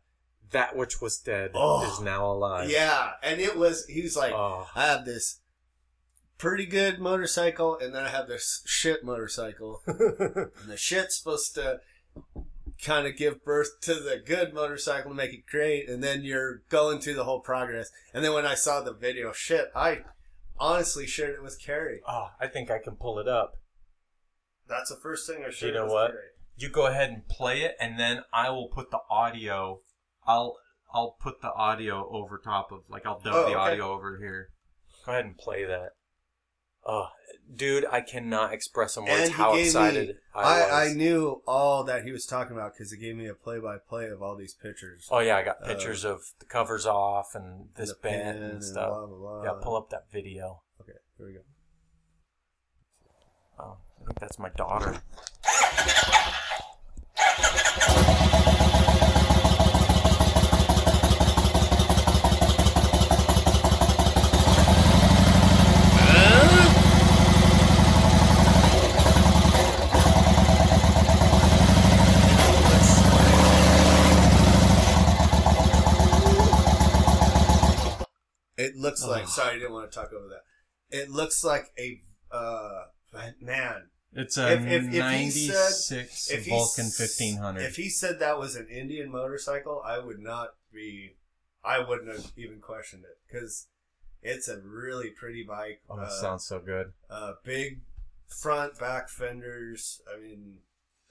That which was dead Oh. is now alive. Yeah, and it was. He was like, Oh. I have this pretty good motorcycle, and then I have this shit motorcycle, [laughs] and the shit's supposed to kind of give birth to the good motorcycle to make it great, and then you're going through the whole progress. And then when I saw the video, shit, I honestly shared it with Carrie. Oh, I think I can pull it up. That's the first thing I shared. You know what? Carrie. You go ahead and play it, and then I will put the audio. I'll I'll put the audio over top of like I'll dub Oh, the okay. audio over here. Go ahead and play that. Oh, dude, I cannot express in words And how gave me- excited I, I, I knew all that he was talking about because he gave me a play-by-play of all these pictures. Oh yeah, I got Uh, pictures of the covers off and this The band pen and stuff. Blah, blah, blah. Yeah, pull up that video. Okay, here we go. Oh, I think that's my daughter. [laughs] Looks like. Oh. Sorry, I didn't want to talk over that. It looks like a uh, man. It's a If- if- if '96 If he Vulcan s- 1500. If he said that was an Indian motorcycle, I would not be. I wouldn't have even questioned it because it's a really pretty bike. oh, that uh, sounds so good. uh, big front, back fenders. I mean,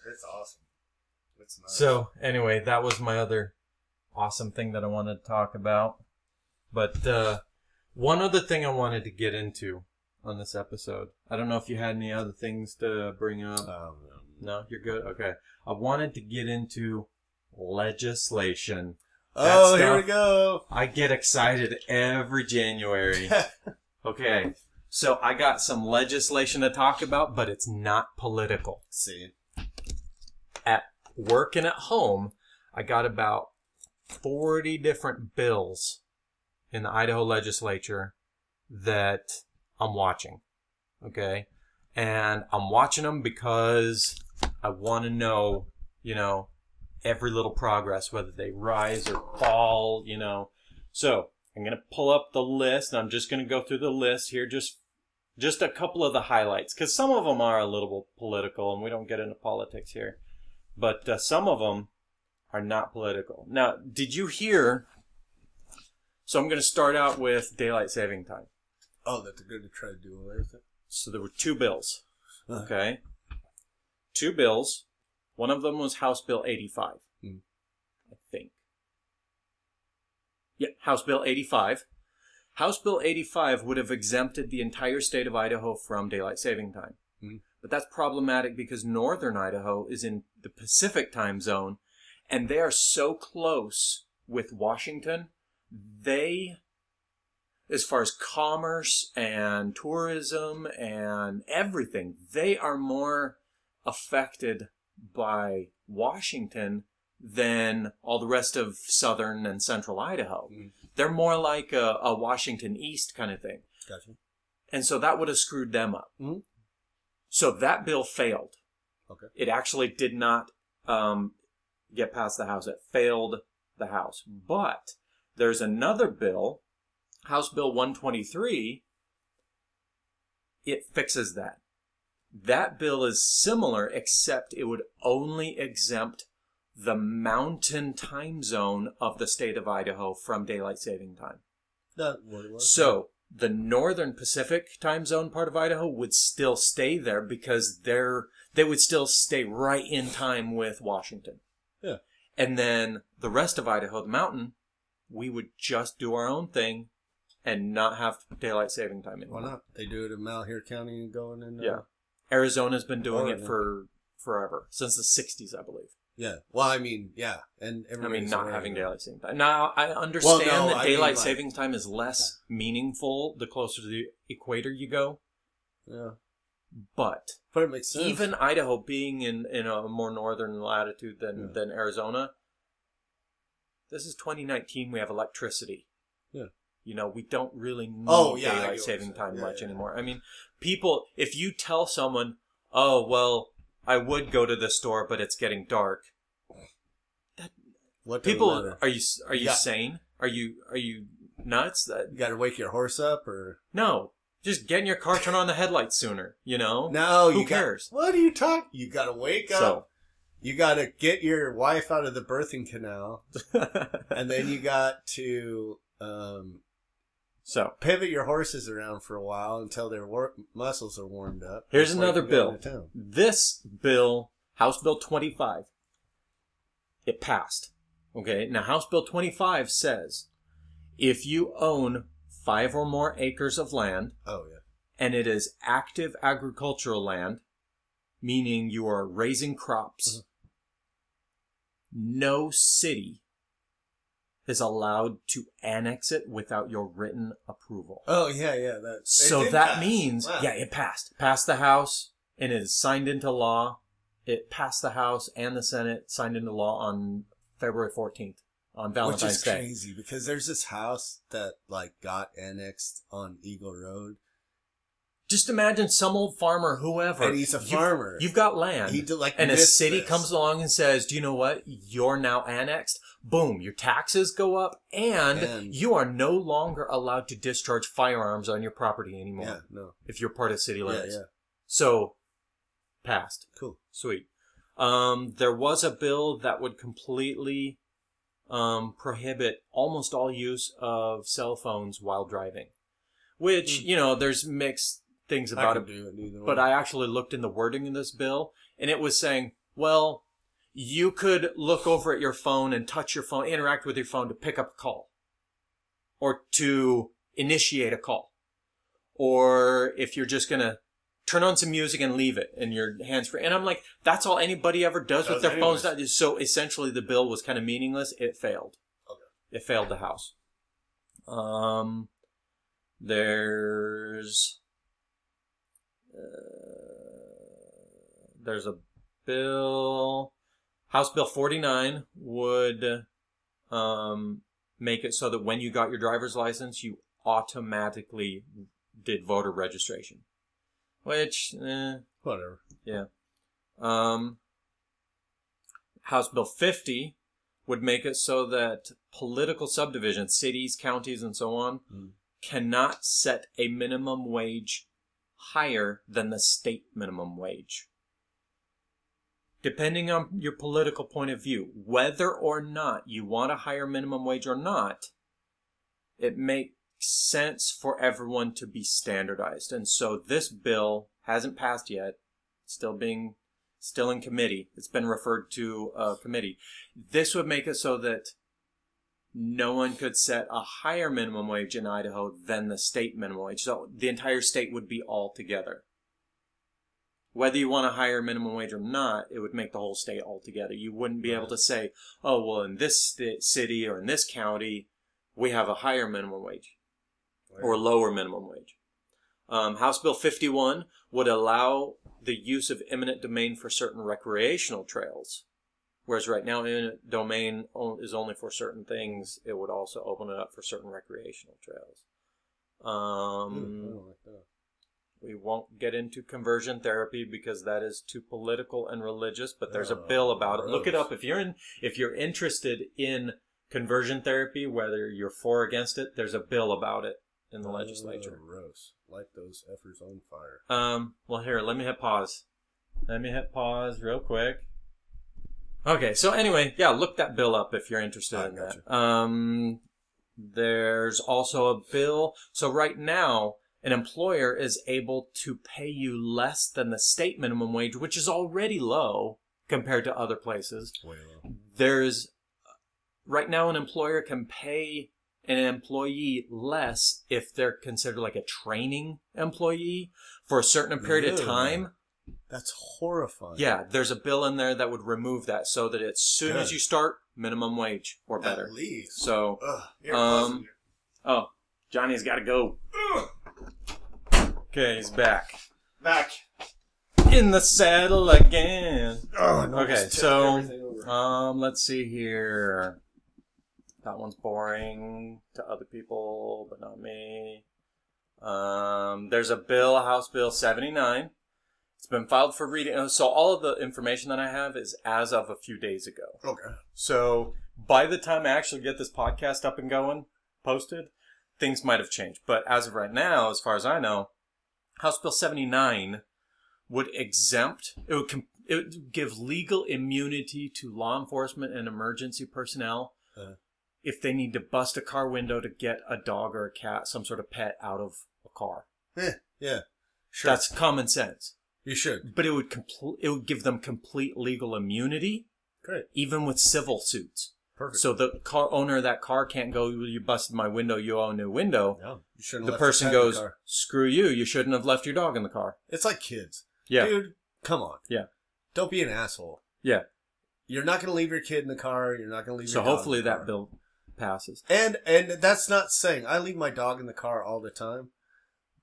it's awesome. It's nice. So anyway, that was my other awesome thing that I wanted to talk about. But uh, one other thing I wanted to get into on this episode. I don't know if you had any other things to bring up. Um, No, you're good. Okay, I wanted to get into legislation. oh, That here we go. I get excited every January. [laughs] Okay, so I got some legislation to talk about, but it's not political. See, At work and at home, I got about 40 different bills in the Idaho legislature that I'm watching. Okay? And I'm watching them because I want to know, you know, every little progress, whether they rise or fall, you know. So I'm going to pull up the list and I'm just going to go through the list here, just just a couple of the highlights, because some of them are a little political and we don't get into politics here. But uh, some of them are not political. Now, did you hear? So I'm going to start out with daylight saving time. oh, that they're going to try to do away with it. So there were two bills. Uh-huh. Okay. Two bills. One of them was House Bill 85. Hmm. I think. Yeah, House Bill 85. House Bill 85 would have exempted the entire state of Idaho from daylight saving time. Hmm. But that's problematic because northern Idaho is in the Pacific time zone and they are so close with Washington. They as far as commerce and tourism and everything, they are more affected by Washington than all the rest of southern and central Idaho. Mm. They're more like a, a Washington East kind of thing. Gotcha. And so that would have screwed them up. Mhm. So that bill failed. Okay. It actually did not um, get past the House. It failed the House. But there's another bill, House Bill 123. It fixes that. That bill is similar, except it would only exempt the mountain time zone of the state of Idaho from daylight saving time. That what it was. So the northern Pacific time zone part of Idaho would still stay there because they're they would still stay right in time with Washington. Yeah. And then the rest of Idaho, the mountain, we would just do our own thing and not have daylight saving time anymore. Why not? They do it in Malheur County and going in. Uh, Yeah. Arizona's been doing it for forever since the 60s, I believe. Yeah. Well, I mean, yeah, and I mean, not having daylight saving time. Now, I understand no, that I mean, daylight like- saving time is less meaningful the closer to the equator you go, Yeah, but but it makes sense. even Idaho being in, in a more northern latitude than, Yeah. than Arizona, this is 2019. We have electricity. Yeah. You know, we don't really need Oh, yeah, I get what daylight saving time Yeah, much yeah. anymore. I mean, people, if you tell someone, oh, well, I would go to the store, but it's getting dark. That, what People, are you are you Yeah. sane? Are you are you nuts? That You got to wake your horse up, or no, just get in your car, turn on the headlights sooner. You know, no? Who you got- cares? what are you talking? You got to wake up. So you got to get your wife out of the birthing canal, [laughs] and then you got to um, so pivot your horses around for a while until their wor- muscles are warmed up. Here's another bill. this bill, House Bill 25, it passed. Okay, now House Bill 25 says if you own five or more acres of land Oh yeah. and it is active agricultural land, meaning you are raising crops, no city is allowed to annex it without your written approval. Oh yeah, yeah. That So that pass. means, Wow. yeah, it passed. Passed the House and it is signed into law. It passed the House and the Senate, signed into law on February 14th, on Valentine's Day. Which is Day. crazy because there's this house that like got annexed on Eagle Road, Just imagine some old farmer, whoever. and he's a farmer. You've got land. he did like and a city this. comes along and says, "Do you know what? You're now annexed." Boom, your taxes go up, and, And- you are no longer allowed to discharge firearms on your property anymore Yeah, no, if you're part of city yeah, limits. yeah, So, passed. cool. Sweet. Um, there was a bill that would completely um, prohibit almost all use of cell phones while driving. Which, Hmm. you know, there's mixed things about it. it But. I actually looked in the wording in this bill, and it was saying, well, you could look over at your phone and touch your phone, interact with your phone to pick up a call, or to initiate a call, or if you're just gonna turn on some music and leave it in your hands free. And I'm like, that's all anybody ever does with their phones. anyways. So essentially, the bill was kind of meaningless. It failed. Okay. It failed the House. Um, there's there's a bill house bill 49 would um, make it so that when you got your driver's license you automatically did voter registration which eh, Whatever. Yeah. Um, house bill 50 would make it so that political subdivisions cities counties and so on Mm. cannot set a minimum wage higher than the state minimum wage. Depending on your political point of view, whether or not you want a higher minimum wage or not, it makes sense for everyone to be standardized. And so this bill hasn't passed yet, still being still in committee. It's been referred to a committee. This would make it so that no one could set a higher minimum wage in Idaho than the state minimum wage. So the entire state would be all together. Whether you want a higher minimum wage or not, it would make the whole state all together. You wouldn't be able to say, oh, well, in this sti- city or in this county, we have a higher minimum wage or lower minimum wage. Um, House Bill 51 would allow the use of eminent domain for certain recreational trails. Whereas right now, eminent domain is only for certain things. It would also open it up for certain recreational trails. Um, don't like we won't get into conversion therapy because that is too political and religious. But there's a Oh, bill about it. Look it up if you're in if you're interested in conversion therapy, whether you're for or against it. There's a bill about it in the legislature. Oh, gross. Light those effers on fire. Um, well, here, let me hit pause. Let me hit pause real quick. Okay, so anyway, yeah, look that bill up if you're interested I in that. Um, there's also a bill. So right now, an employer is able to pay you less than the state minimum wage, which is already low compared to other places Way low. there's right now an employer can pay an employee less if they're considered like a training employee for a certain period of time. That's horrifying. Yeah, there's a bill in there that would remove that so that as soon as you start, minimum wage or better. At least. So, Ugh, here, Um, oh, Johnny's got to go. Okay, he's back back. in the saddle again. Oh, no, Okay, so- Um, let's see here. That one's boring to other people, but not me. Um, there's a bill, House Bill 79. It's been filed for reading. uh, So all of the information that I have is as of a few days ago. okay. So by the time I actually get this podcast up and going, posted, things might have changed. But as of right now, as far as I know, House Bill 79 would exempt, it would com- it would give legal immunity to law enforcement and emergency personnel Uh. if they need to bust a car window to get a dog or a cat, some sort of pet, out of a car. Yeah, Yeah, sure. That's common sense. You should. But it would compl- it would give them complete legal immunity, Great, even with civil suits. perfect. So the car owner of that car can't go. You busted my window. You owe a new window. no, you shouldn't. The left person your pet in goes, the. "Screw you! You shouldn't have left your dog in the car." It's like kids. Yeah, Dude, come on. Yeah. Don't be an asshole. yeah. You're not going to leave your kid in the car. You're not going to leave. So hopefully in the that bill passes. And and that's not saying I leave my dog in the car all the time,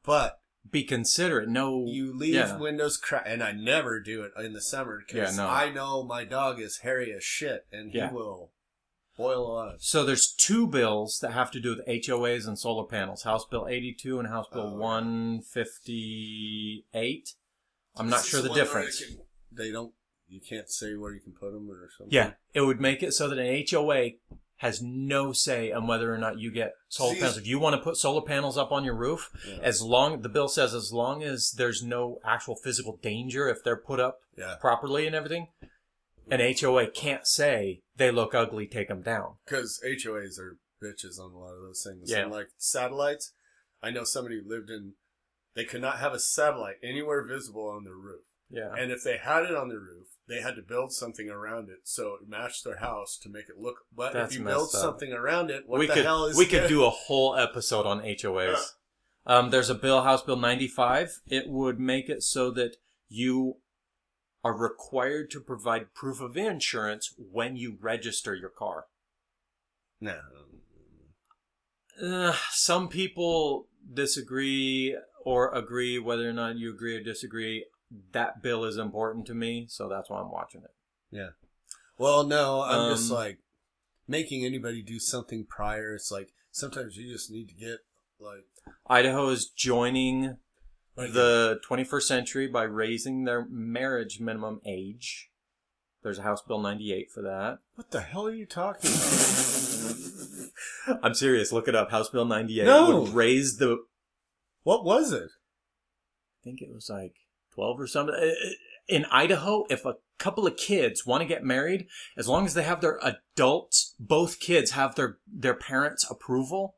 but Be considerate. No, you leave yeah. windows crack, and I never do it in the summer because Yeah, no. I know my dog is hairy as shit, and he will boil us. So there's two bills that have to do with HOAs and solar panels: House Bill 82 and House Bill Oh, 158. I'm not sure the difference. can- They don't. You can't say where you can put them or something. Yeah, it would make it so that an HOA has no say on whether or not you get solar See, panels. If you want to put solar panels up on your roof, Yeah. as long the bill says as long as there's no actual physical danger if they're put up Yeah. properly and everything, an HOA can't say they look ugly, take them down. Because HOAs are bitches on a lot of those things. Yeah. And like satellites, I know somebody who lived in. They could not have a satellite anywhere visible on their roof. Yeah. And if they had it on the roof, they had to build something around it so it matched their house to make it look. But That's if you build up. something around it, what we the could hell is we could do a whole episode on HOAs. Um, there's a bill, House Bill 95. It would make it so that you are required to provide proof of insurance when you register your car. No. Uh, some people disagree or agree whether or not you agree or disagree. That bill is important to me, so that's why I'm watching it. Yeah. Well, no, I'm just Um, like making anybody do something prior. It's like sometimes you just need to get like Idaho is joining like the 21st century by raising their marriage minimum age. There's a House Bill 98 for that. what the hell are you talking about? [laughs] I'm serious. Look it up. House Bill 98 No. would raise the. what was it? I think it was like 12 or something. In Idaho, if a couple of kids want to get married, as long as they have their adults, both kids have their their parents' approval,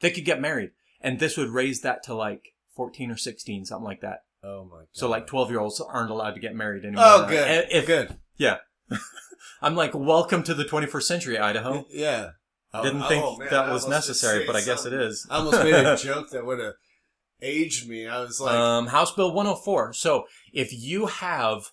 they could get married. And this would raise that to like 14 or 16, something like that. Oh my god! So like 12 year olds aren't allowed to get married anymore. oh, Uh, good, If, good. Yeah. [laughs] I'm like, welcome to the 21st century, Idaho. [laughs] Yeah. Oh, Didn't oh, think man, that was necessary, but I guess it is. I almost made a [laughs] joke that would have aged me. I was like, um, House Bill 104. So if you have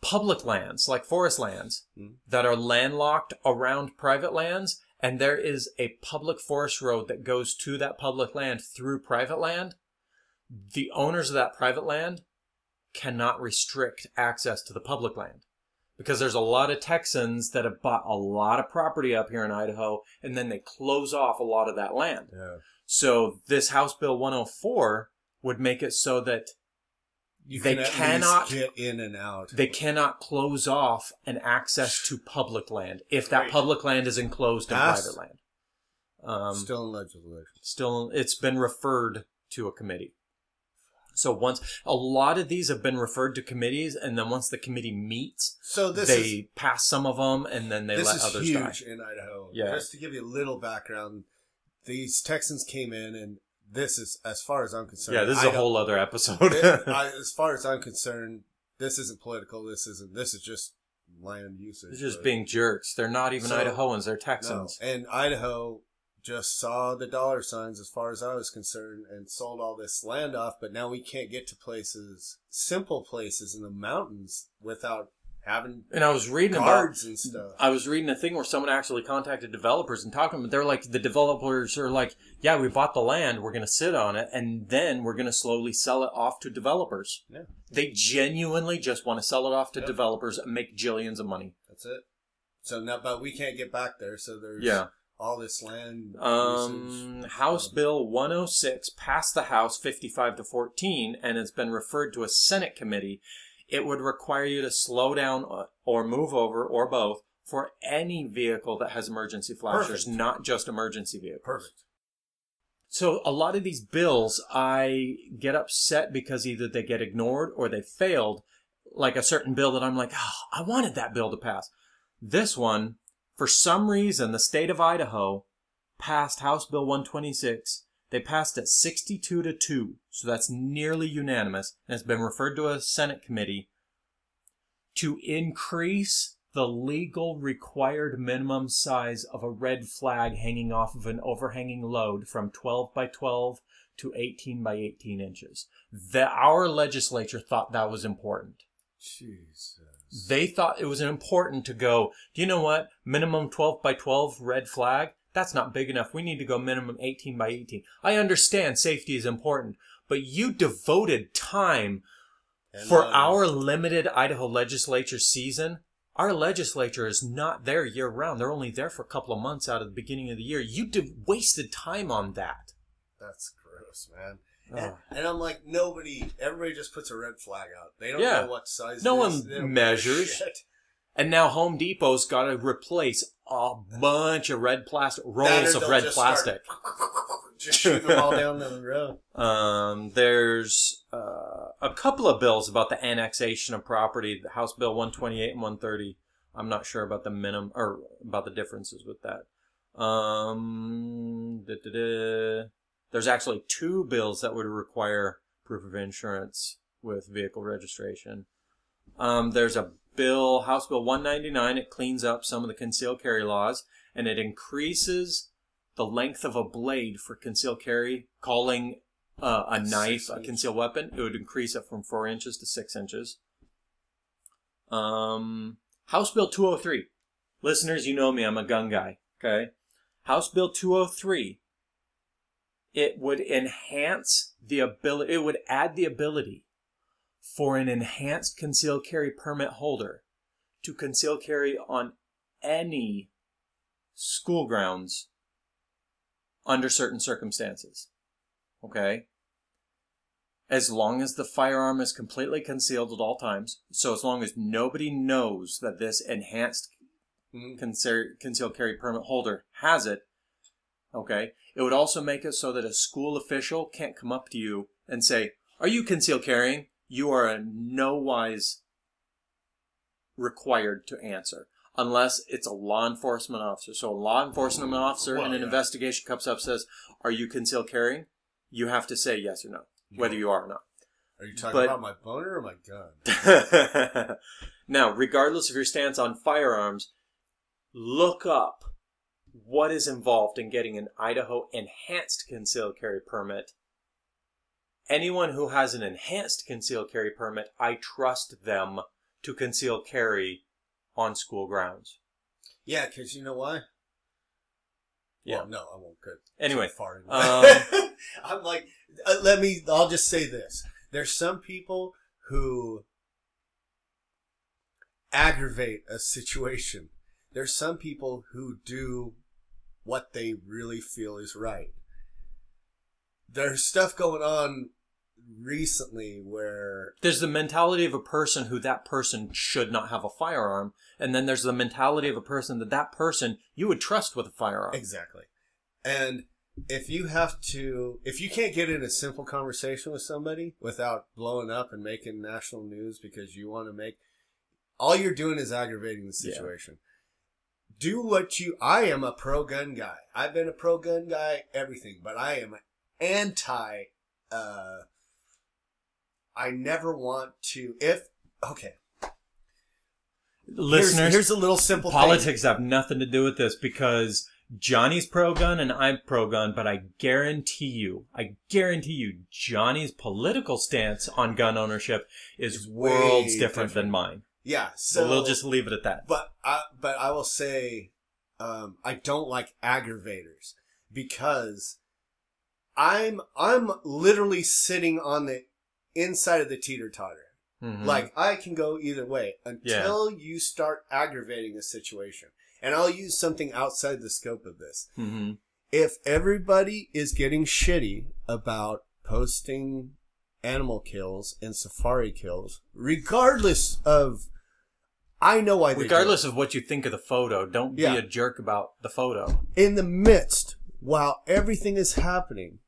public lands, like forest lands, Hmm. that are landlocked around private lands, and there is a public forest road that goes to that public land through private land, the owners of that private land cannot restrict access to the public land. Because there's a lot of Texans that have bought a lot of property up here in Idaho, and then they close off a lot of that land. yeah. So this House Bill 104 would make it so that you They can cannot- get in and out. they cannot close off an access to public land if that Great. public land is enclosed in private land. Um, Still in legislation. still, it's been referred to a committee. So once a lot of these have been referred to committees, and then once the committee meets, So this they is pass some of them, and then they this let is others huge die. in Idaho. Yeah. Just to give you a little background, these Texans came in, and this is, as far as I'm concerned, Yeah, this is a whole other episode. It- [laughs] I, as far as I'm concerned, this isn't political. This isn't. This is just land usage. They're just but- being jerks. They're not even So- Idahoans. They're no. Texans. And Idaho just saw the dollar signs, as far as I was concerned, and sold all this land off. But now we can't get to places, simple places in the mountains, without having And I was reading about and stuff. I was reading a thing where someone actually contacted developers and talked to them. They're like, the developers are like, yeah, we bought the land, we're going to sit on it, and then we're going to slowly sell it off to developers. Yeah. They genuinely just want to sell it off to Yep. developers and make jillions of money. That's it. So now, but we can't get back there. So there's Yeah. All this land. Um. House Bill 106 passed the House 55 to 14 and it's been referred to a Senate committee. It would require you to slow down uh, or move over or both for any vehicle that has emergency flashers, Perfect. not just emergency vehicles. Perfect. So a lot of these bills, I get upset because either they get ignored or they failed. like a certain bill that I'm like, oh, I wanted that bill to pass. This one, for some reason, the state of Idaho passed House Bill 126. They passed it 62 to 2, so that's nearly unanimous, and it's been referred to a Senate committee to increase the legal required minimum size of a red flag hanging off of an overhanging load from 12 by 12 to 18 by 18 inches. The, our legislature thought that was important. Jesus. They thought it was important to go, do you know what? Minimum 12 by 12 red flag? That's not big enough. We need to go minimum 18 by 18. I understand safety is important, but you devoted time And for our limited Idaho legislature season. Our legislature is not there year round. They're only there for a couple of months out of the beginning of the year. You wasted time on that. That's gross, man. Oh. And, and I'm like, nobody, everybody just puts a red flag out. They don't Yeah. know what size. No it one is. They don't give a measures. And now Home Depot's got to replace a bunch of red plastic rolls of red just start plastic. [laughs] just shoot them all down the [laughs] road. Um, there's uh, a couple of bills about the annexation of property, the House Bill 128 and 130. I'm not sure about the minimum or about the differences with that. Um, da-da-da. There's actually two bills that would require proof of insurance with vehicle registration. Um, there's a bill, House Bill 199. It cleans up some of the concealed carry laws and it increases the length of a blade for concealed carry, calling uh, a knife a concealed weapon. It would increase it from four inches to six inches. Um, House Bill 203. Listeners, you know me, I'm a gun guy. Okay. House Bill 203. It would enhance the ability, it would add the ability for an enhanced concealed carry permit holder to conceal carry on any school grounds under certain circumstances. Okay? As long as the firearm is completely concealed at all times, so as long as nobody knows that this enhanced Mhm. conceal- concealed carry permit holder has it, okay? It would also make it so that a school official can't come up to you and say, Are you concealed carrying? You are in no wise required to answer unless it's a law enforcement officer. So a law enforcement officer Well, in an yeah. investigation comes up says, "Are you concealed carrying?" You have to say yes or no, whether you are or not. Are you talking But- about my boner or my gun? [laughs] now, regardless of your stance on firearms, look up what is involved in getting an Idaho enhanced concealed carry permit. Anyone who has an enhanced concealed carry permit, I trust them to conceal carry on school grounds. Yeah, because you know why? Yeah. Well, no, I won't go Anyway, far um. [laughs] I'm like, uh, let me. I'll just say this: there's some people who aggravate a situation. There's some people who do what they really feel is right. There's stuff going on recently where There's the mentality of a person who that person should not have a firearm, and then there's the mentality of a person that that person you would trust with a firearm. Exactly. And if you have to, if you can't get in a simple conversation with somebody without blowing up and making national news because you want to make, all you're doing is aggravating the Yeah. Do what you, I am a pro gun guy. I've been a pro gun guy, everything, but I am anti, uh, I never want to, if, okay. Listeners, here's, here's a little simple thing. politics have nothing to do with this because Johnny's pro gun and I'm pro gun, but I guarantee you, I guarantee you, Johnny's political stance on gun ownership is Is worlds different, different. than mine. Yeah, So so we'll just leave it at that. But I, but I will say, um, I don't like aggravators because I'm I'm literally sitting on the inside of the teeter totter. Mhm. Like I can go either way until you start aggravating the situation. And I'll use something outside the scope of this. Mhm. If everybody is getting shitty about posting animal kills and safari kills, regardless of, I know why. they do it. regardless of what you think of the photo, don't Yeah. be a jerk about the photo. in the midst, while everything is happening,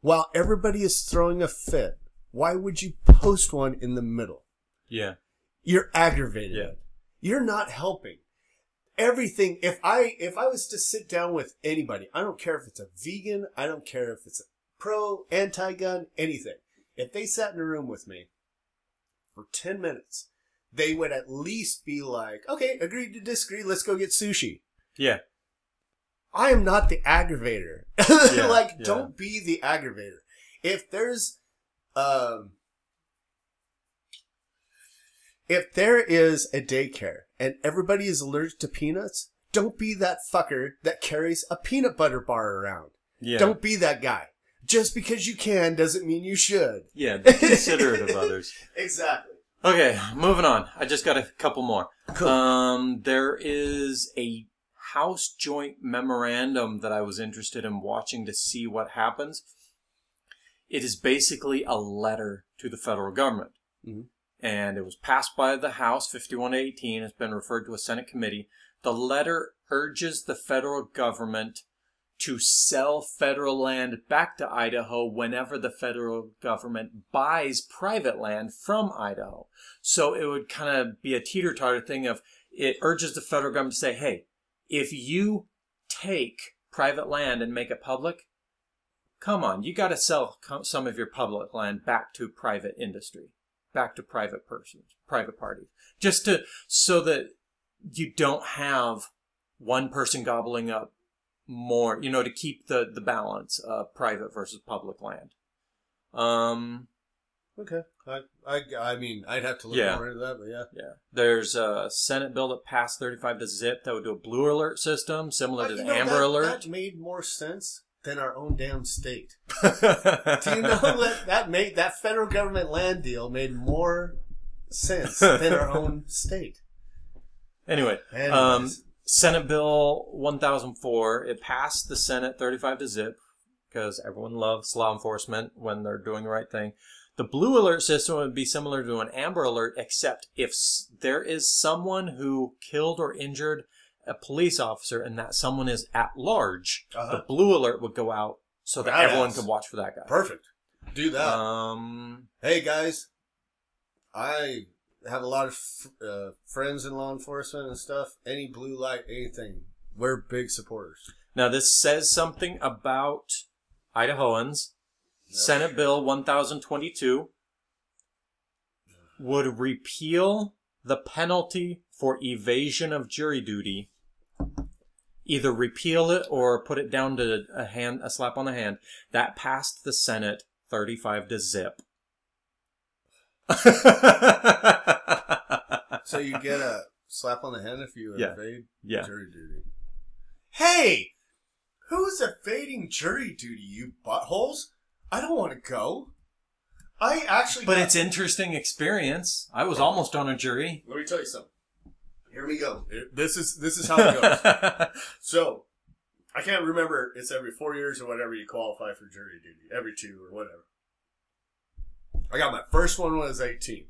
while everybody is throwing a fit, why would you post one in the middle? Yeah. You're aggravated. Yeah. You're not helping. Everything. If I if I was to sit down with anybody, I don't care if it's a vegan. I don't care if it's a pro, anti-gun, anything. If they sat in a room with me for ten minutes, they would at least be like, "Okay, agreed to disagree. Let's go get sushi." Yeah. I am not the aggravator. [laughs] Yeah, like, yeah. don't be the aggravator. If there's, um, if there is a daycare and everybody is allergic to peanuts, don't be that fucker that carries a peanut butter bar around. Yeah. Don't be that guy. Just because you can doesn't mean you should. Yeah. Be considerate of others. [laughs] Exactly. Okay, moving on. I just got a couple more. Cool. Um, there is a House joint memorandum that I was interested in watching to see what happens. It is basically a letter to the federal government. Mhm. And it was passed by the House 51 to 18. It's been referred to a Senate committee. The letter urges the federal government to sell federal land back to Idaho whenever the federal government buys private land from Idaho. So it would kind of be a teeter totter thing of it urges the federal government to say, hey, if you take private land and make it public, come on, you got to sell some of your public land back to private industry, back to private persons, private parties, just to so that you don't have one person gobbling up more, you know, to keep the the balance of private versus public land. Um, Okay. I, I, I mean, I'd have to look Yeah. more into that, but yeah. Yeah. There's a Senate bill that passed 35 to zip that would do a blue alert system similar Uh, to the know, Amber that, Alert. That made more sense than our own damn state. [laughs] Do you know that that made that federal government land deal made more sense than our [laughs] own state? anyway, Anyways. um, Senate Bill 1004, it passed the Senate 35 to zip because everyone loves law enforcement when they're doing the right thing. The blue alert system would be similar to an Amber Alert, except if there is someone who killed or injured a police officer and that someone is at large, Uh-huh. the blue alert would go out so that everyone could watch for that guy. Perfect. Do that. Um, hey guys, I have a lot of f- uh, friends in law enforcement and stuff. Any blue light, anything, we're big supporters. now this says something about Idahoans. Senate Bill 1022 would repeal the penalty for evasion of jury duty. Either repeal it or put it down to a hand, a slap on the hand. That passed the Senate 35 to zip. [laughs] So you get a slap on the hand if you Yeah. evade yeah. jury duty. Hey, who's evading jury duty? You buttholes! I don't want to go. I actually. But got- it's interesting experience. I was almost on a jury. Let me tell you something. Here we go. This is this is how it goes. [laughs] so, I can't remember. It's every four years or whatever you qualify for jury duty. Every two or whatever. I got my first one when I was eighteen.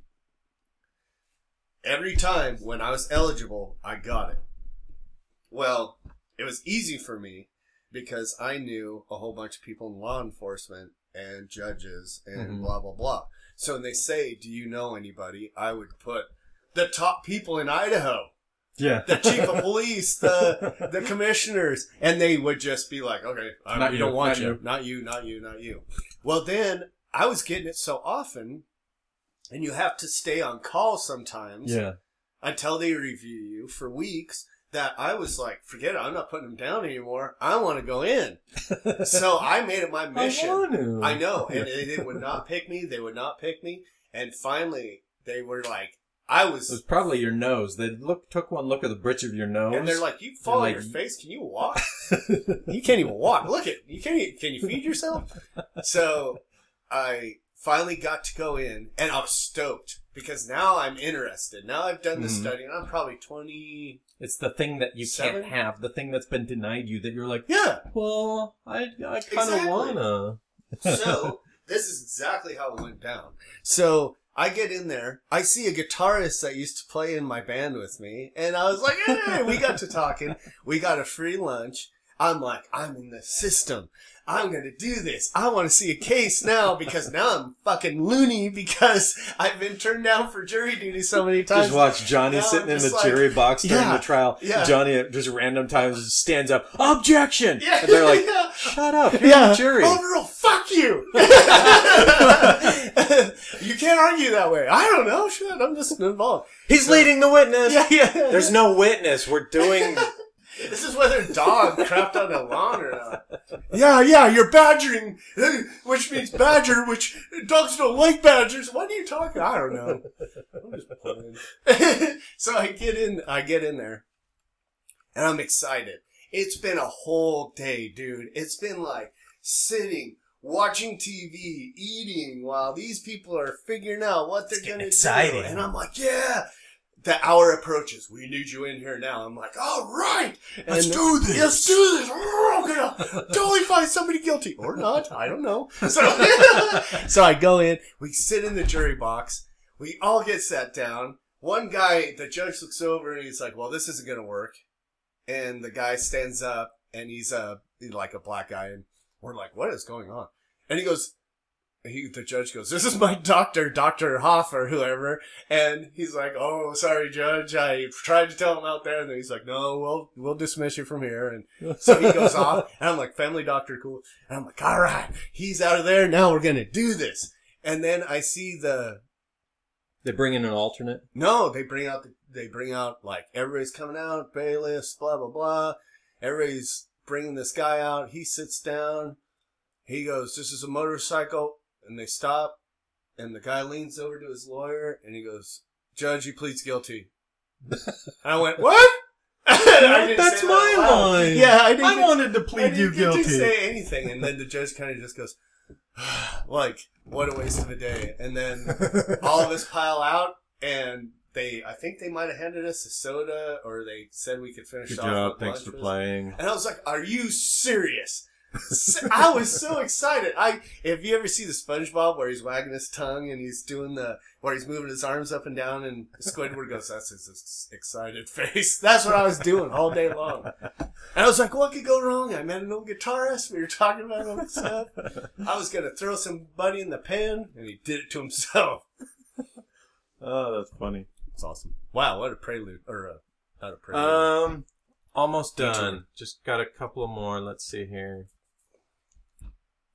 Every time when I was eligible, I got it. Well, it was easy for me because I knew a whole bunch of people in law enforcement and judges and Mhm. blah blah blah. So when they say, "Do you know anybody?" I would put the top people in Idaho yeah. the chief of [laughs] police, the the commissioners, and they would just be like, "Okay, Not we you, don't want not you. you. not you, not you, not you." Well, then I was getting it so often, and you have to stay on call sometimes Yeah. until they review you for weeks. That I was like, "Forget it. I'm not putting them down anymore. I want to go in." [laughs] so I made it my mission. I. I know, [laughs] and they, they would not pick me. They would not pick me, and finally they were like, "I was. It was was." probably your nose. They look took one look at the bridge of your nose. And they're like, "You fall on like- your face? Can you walk? [laughs] you can't even walk. Look at you can't. Even, can you feed yourself?" So I finally got to go in, and I was stoked because now I'm interested. Now I've done the Mhm. study, and I'm probably twenty. it's the thing that you Seven? can't have, the thing that's been denied you that you're like, Yeah. well, I I kind of Exactly. wanna. So [laughs] this is exactly how it went down. So I get in there. I see a guitarist that used to play in my band with me, and I was like, "Hey!" We got to talking. We got a free lunch. I'm like, I'm in the system. I'm gonna do this. I want to see a case now because now I'm fucking loony because I've been turned down for jury duty so many times. Just watch Johnny Now sitting in the like, jury box during yeah, the trial. yeah. Johnny at just random times stands up, objection! Yeah, And they're like, yeah. shut up, you're yeah, the jury. overrule. Fuck you. [laughs] [laughs] you can't argue that way. I don't know. Shit, I'm just involved. He's So- leading the witness. Yeah, yeah. There's no witness. We're doing. [laughs] This is whether dog crapped on a lawn or not. Yeah, yeah, you're badgering, which means badger, which dogs don't like badgers. What are you talking? I don't know. I'm just playing. [laughs] so I get in, I get in there, and I'm excited. It's been a whole day, dude. It's been like sitting, watching TV, eating while these people are figuring out what they're gonna exciting. do. And I'm like, yeah. The hour approaches. We need you in here now. I'm like, all right. Let's do this. Let's do this. We're gonna [laughs] totally find somebody guilty or not. I don't know. So, [laughs] [laughs] so I go in. We sit in the jury box. We all get sat down. One guy, the judge looks over and he's like, "Well, this isn't gonna work." And the guy stands up and he's a he's like a black guy, and we're like, "What is going on?" And he goes. He, the judge goes, "This is my doctor, Doctor Hoff or whoever," and he's like, "Oh, sorry, Judge. I tried to tell him out there." And then he's like, "No, we'll we'll dismiss you from here." And so he goes off, [laughs] and I'm like, "Family doctor, cool." And I'm like, "All right, he's out of there. Now we're gonna do this." And then I see the They bring in an alternate. no, they bring out the, they bring out like everybody's coming out, bailiffs, blah blah blah. Everybody's bringing this guy out. He sits down. He goes, "This is a motorcycle," and they stop. And the guy leans over to his lawyer and he goes, "Judge, he pleads guilty." and [laughs] I went, "What?" [laughs] That's say that my line. Yeah, I didn't. I get- wanted to plead you guilty. say anything, and then the judge kind of just goes, [sighs] "Like, what a waste of a day." And then [laughs] all of us pile out, and they, I think they might have handed us a soda, or they said we could finish Good off. job. Thanks for playing. And I was like, "Are you serious?" I was so excited. I if you ever see the SpongeBob where he's wagging his tongue and he's doing the where he's moving his arms up and down, and Squidward goes, "That's his excited face." That's what I was doing all day long. And I was like, "What could go wrong?" I met an old guitarist. We were talking about all this stuff. I was gonna throw somebody in the pan, and he did it to himself. Oh, that's funny. It's awesome. Wow, what a prelude or a not a prelude. Um, almost done. Just got a couple more. Let's see here.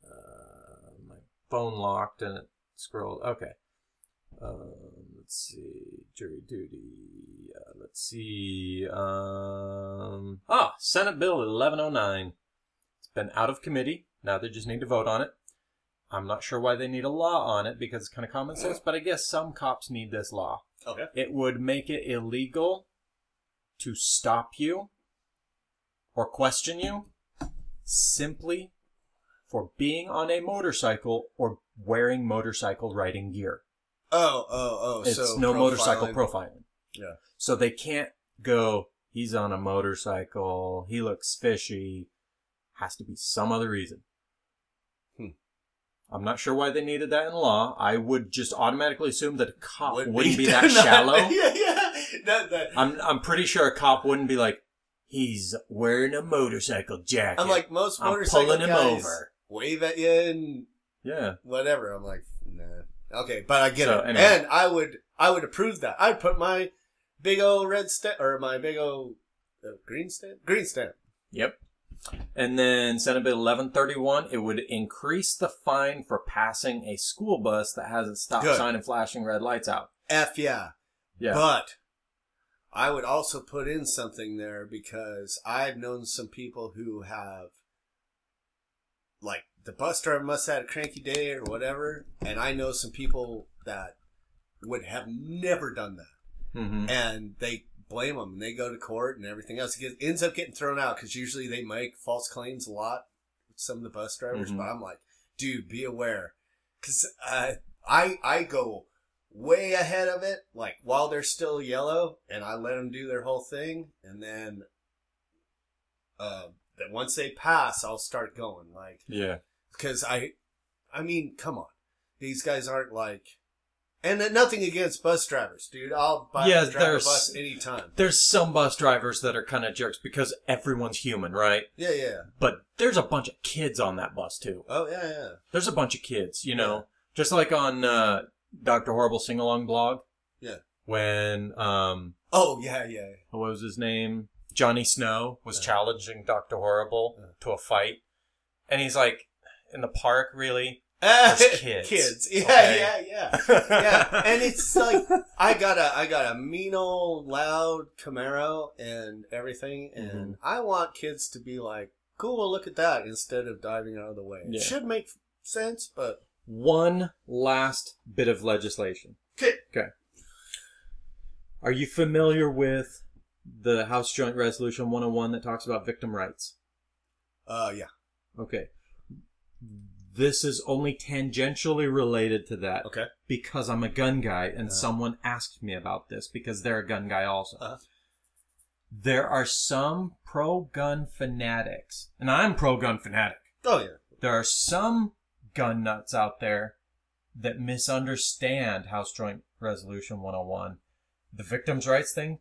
Uh, my phone locked and it scrolled. Okay. Um, let's see. Jury duty. Uh, let's see. Um, ah, Senate Bill 1109. It's been out of committee. Now they just need to vote on it. I'm not sure why they need a law on it because it's kind of common sense, but I guess some cops need this law. okay. It would make it illegal to stop you or question you simply for being on a motorcycle or wearing motorcycle riding gear. Oh, oh, oh. It's so no motorcycle profiling. profiling. Yeah. So they can't go, he's on a motorcycle, he looks fishy. Has to be some other reason. Hmm. I'm not sure why they needed that in law. I would just automatically assume that a cop Would wouldn't be not- [laughs] that [laughs] shallow. [laughs] yeah, yeah. That, that, I'm I'm pretty sure a cop wouldn't be like, he's wearing a motorcycle jacket. I'm like most I'm motorcycle pulling him guys over. Wave at you and yeah, whatever. I'm like, nah. Okay, but I get So, it, anyway. and I would, I would approve that. I'd put my big old red stamp or my big old uh, green stamp, green stamp. yep. And then Senate Bill 1131, it would increase the fine for passing a school bus that has a stop Good. sign and flashing red lights out. F yeah. Yeah. But I would also put in something there because I've known some people who have, like, the bus driver must have had a cranky day or whatever, and I know some people that would have never done that, hmm and they blame them, and they go to court and everything else. It gets, ends up getting thrown out because usually they make false claims a lot. with Some of the bus drivers, Mhm. but I'm like, dude, be aware, because uh, I I go way ahead of it, like while they're still yellow, and I let them do their whole thing, and then, uh, then once they pass, I'll start going, like, Yeah. because I, I mean, come on, these guys aren't like, And nothing against bus drivers, dude. I'll buy Yeah, drive a there's- bus anytime. There's some bus drivers that are kind of jerks because everyone's human, right? Yeah, yeah. But there's a bunch of kids on that bus too. Oh, yeah, yeah. There's a bunch of kids, you know, just like on uh, Doctor Horrible sing along blog. Yeah. When um, Oh, yeah, yeah. what was his name? Johnny Snow was Yeah. challenging Doctor Horrible Yeah. to a fight, and he's like, in the park, really? Ah, [laughs] kids. kids. Yeah, Okay. yeah, yeah. Yeah, and it's like [laughs] I got a I got a mean old loud Camaro and everything, and Mm-hmm. I want kids to be like, "Cool, look at that," instead of diving out of the way. Yeah. It should make sense, but One last bit of legislation. Okay. Okay. Are you familiar with the House Joint Resolution 101 that talks about victim rights? uh, yeah, Okay. This is only tangentially related to that okay, because I'm a gun guy and Uh-huh. someone asked me about this because they're a gun guy also. Uh-huh. There are some pro gun fanatics, and I'm pro gun fanatic. oh yeah, There are some gun nuts out there that misunderstand House Joint Resolution 101. The victims' rights thing,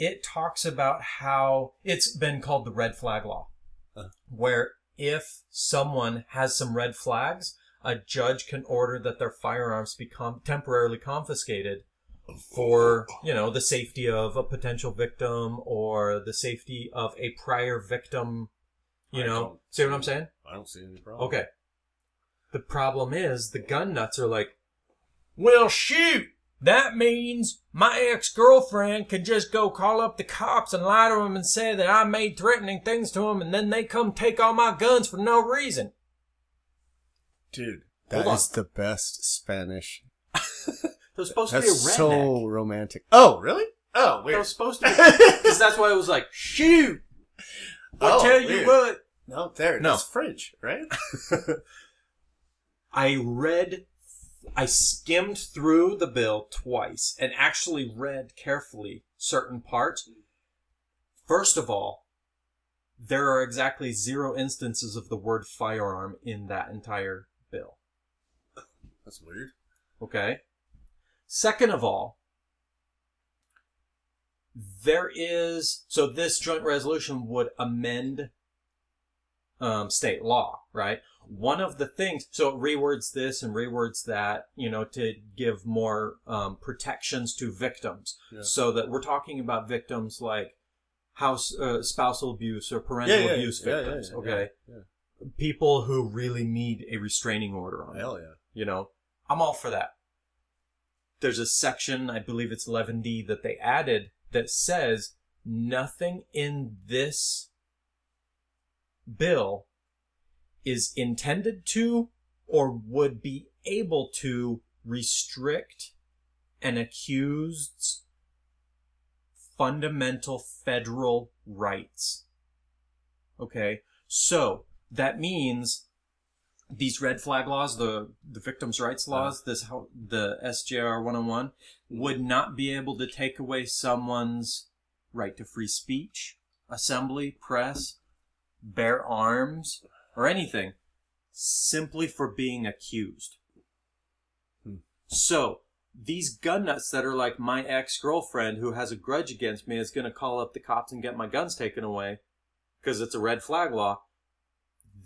it talks about how it's been called the red flag law, Uh. where if someone has some red flags, a judge can order that their firearms be com- temporarily confiscated for, you know, the safety of a potential victim or the safety of a prior victim. You I know, don't see what I'm saying? I don't see any problem. Okay. The problem is the gun nuts are like, well, shoot. That means my ex-girlfriend could just go call up the cops and lie to them and say that I made threatening things to them and then they come take all my guns for no reason. dude, Hold that on. the best Spanish. [laughs] They're supposed That's to be a redneck. so romantic. Oh, really? Oh, They're weird. supposed to be, [laughs] because that's why it was like, shoot. I Oh, tell you what. No, there. No. That's French, right? [laughs] I read, I skimmed through the bill twice and actually read carefully certain parts. First of all, there are exactly zero instances of the word firearm in that entire bill. That's weird. Okay. Second of all, there is so this joint resolution would amend um, state law, right? One of the things, so it rewords this and rewords that, you know, to give more um, protections to victims, Yeah. so that we're talking about victims like house uh, spousal abuse or parental Yeah, yeah, abuse victims. okay, people who really need a restraining order on them. Hell yeah. You know, I'm all for that. There's a section, I believe it's 11D, that they added that says nothing in this bill is intended to or would be able to restrict an accused's fundamental federal rights. Okay? So, that means these red flag laws, the the victims' rights laws, this the SJR 101 would not be able to take away someone's right to free speech, assembly, press, bear arms, or anything simply for being accused. Hmm. So, these gun nuts that are like my ex-girlfriend who has a grudge against me is going to call up the cops and get my guns taken away because it's a red flag law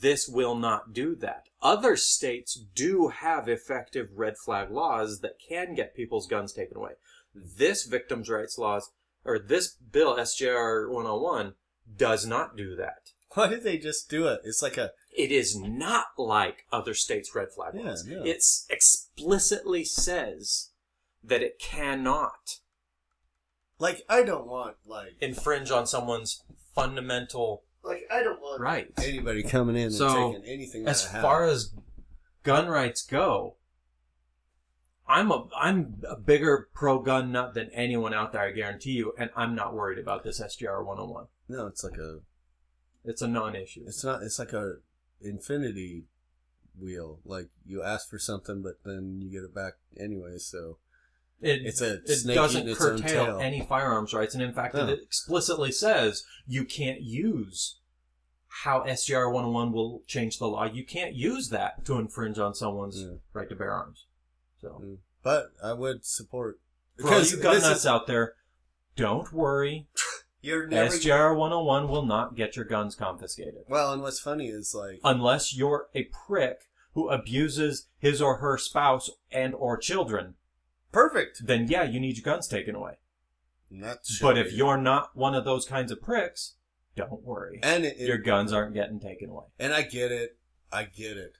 this will not do that. Other states do have effective red flag laws that can get people's guns taken away. This victims' rights laws, or this bill, SJR 101, does not do that. Why did they just do it? It's like a It is not like other states' red flag Yeah, laws. no. It explicitly says that it cannot like I don't want like infringe on someone's fundamental like I don't want rights. anybody coming in So, and taking anything. as far as gun rights go, I'm a I'm a bigger pro gun nut than anyone out there. I guarantee you, and I'm not worried about this SJR 101. no, it's like a It's a non-issue. it's not it's like a infinity wheel. Like you ask for something, but then you get it back anyway. So It, it's a it doesn't eating its own curtail tail. any firearms rights, and in fact, No. it explicitly says you can't use how SJR 101 will change the law. You can't use that to infringe on someone's Yeah. right to bear arms. So Mm. but I would support For all you gun nuts is out there, don't worry. You're never SJR 101 will not get your guns confiscated. well. And what's funny is like Unless you're a prick who abuses his or her spouse and or children, perfect. then yeah, you need your guns taken away. But if you're not one of those kinds of pricks, don't worry. and it, it- Your guns aren't getting taken away. and I get it, I get it,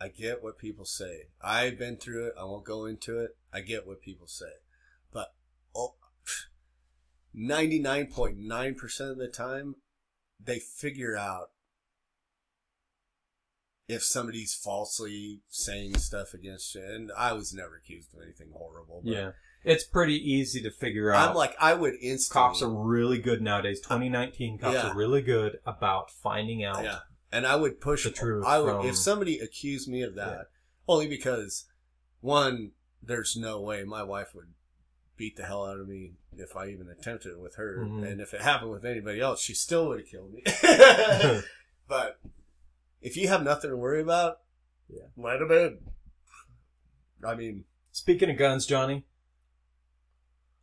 I get what people say. I've been through it. I won't go into it. I get what people say, but oh, ninety nine point nine percent of the time, they figure out if somebody's falsely saying stuff against you. And I was never accused of anything horrible. But Yeah. It's pretty easy to figure out. I'm like, I would instantly. cops are really good nowadays. 2019 cops Yeah. are really good about finding out. Yeah, and I would push The truth I would from- if somebody accused me of that, Yeah. only because one, there's no way my wife would beat the hell out of me if I even attempted it with her, Mhm. and if it happened with anybody else, she still would have killed me. [laughs] [laughs] but if you have nothing to worry about, Yeah. let them in. I mean, Speaking of guns, Johnny,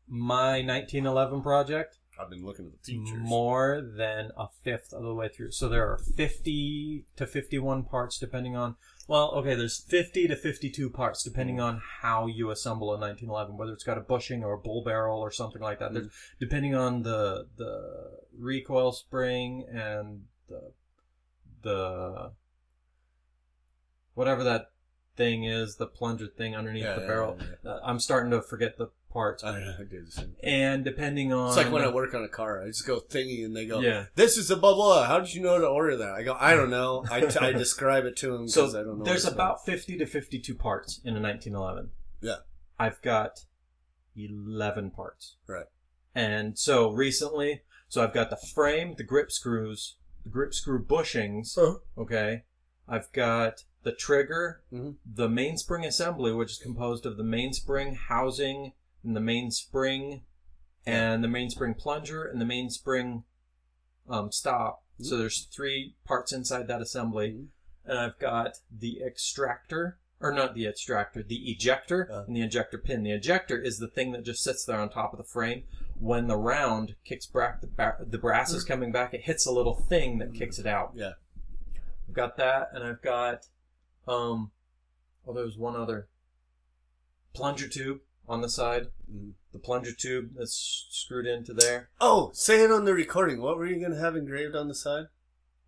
my 1911 project I've been looking at the teachers. more than a fifth of the way through. So there are 50 to 51 parts depending on well, okay, there's 50 to 52 parts depending on how you assemble a 1911, whether it's got a bushing or a bull barrel or something like that. There's, depending on the the recoil spring and the the whatever that thing is, the plunger thing underneath Yeah, the yeah, barrel. yeah. Uh, I'm starting to forget the parts. I don't know. I do the same. And depending on It's like when I work on a car. I just go thingy, and they go, Yeah. This is a blah blah. How did you know to order that? I go, I don't know. I, t- I [laughs] describe it to them So I don't know. there's about 50 to 52 parts in a 1911. Yeah. I've got 11 parts. Right. And so recently, so I've got the frame, the grip screws, the grip screw bushings. Uh-huh. Okay. I've got the trigger, Mhm. the mainspring assembly, which is composed of the mainspring housing and the mainspring and the mainspring plunger and the mainspring um, stop. So there's three parts inside that assembly. Mhm. And I've got the extractor, or not the extractor, the ejector Uh. and the ejector pin. The ejector is the thing that just sits there on top of the frame. When the round kicks back, the, ba- the brass is coming back, it hits a little thing that kicks it out. Yeah. I've got that, and I've got, um, oh, there was one other plunger tube on the side. Mhm. The plunger tube that's screwed into there. Oh, say it on the recording. What were you gonna have engraved on the side?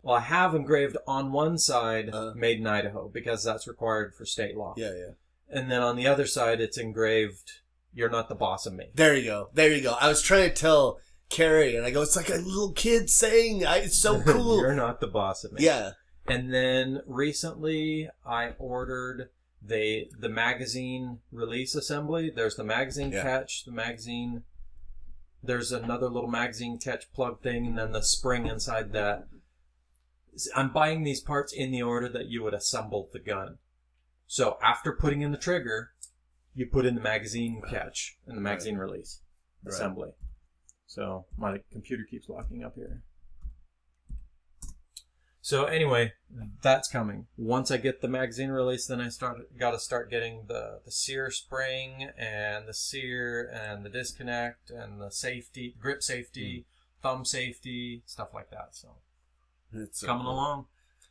Well, I have engraved on one side Uh. "Made in Idaho" because that's required for state law, Yeah, yeah. and then on the other side it's engraved "You're not the boss of me." There you go. There you go. I was trying to tell Carrie, and I go, it's like a little kid saying, I, "It's so [laughs] cool." You're not the boss of me. yeah. And then recently I ordered the the magazine release assembly. There's the magazine Yeah. catch, the magazine there's another little magazine catch plug thing and then the spring inside that. I'm buying these parts in the order that you would assemble the gun. So after putting in the trigger, you put in the magazine catch and the magazine release Right. assembly. So my computer keeps locking up here. So anyway, that's coming. Once I get the magazine release, then I start got to start getting the the sear spring and the sear and the disconnect and the safety, grip safety, thumb safety, stuff like that. So It's coming along.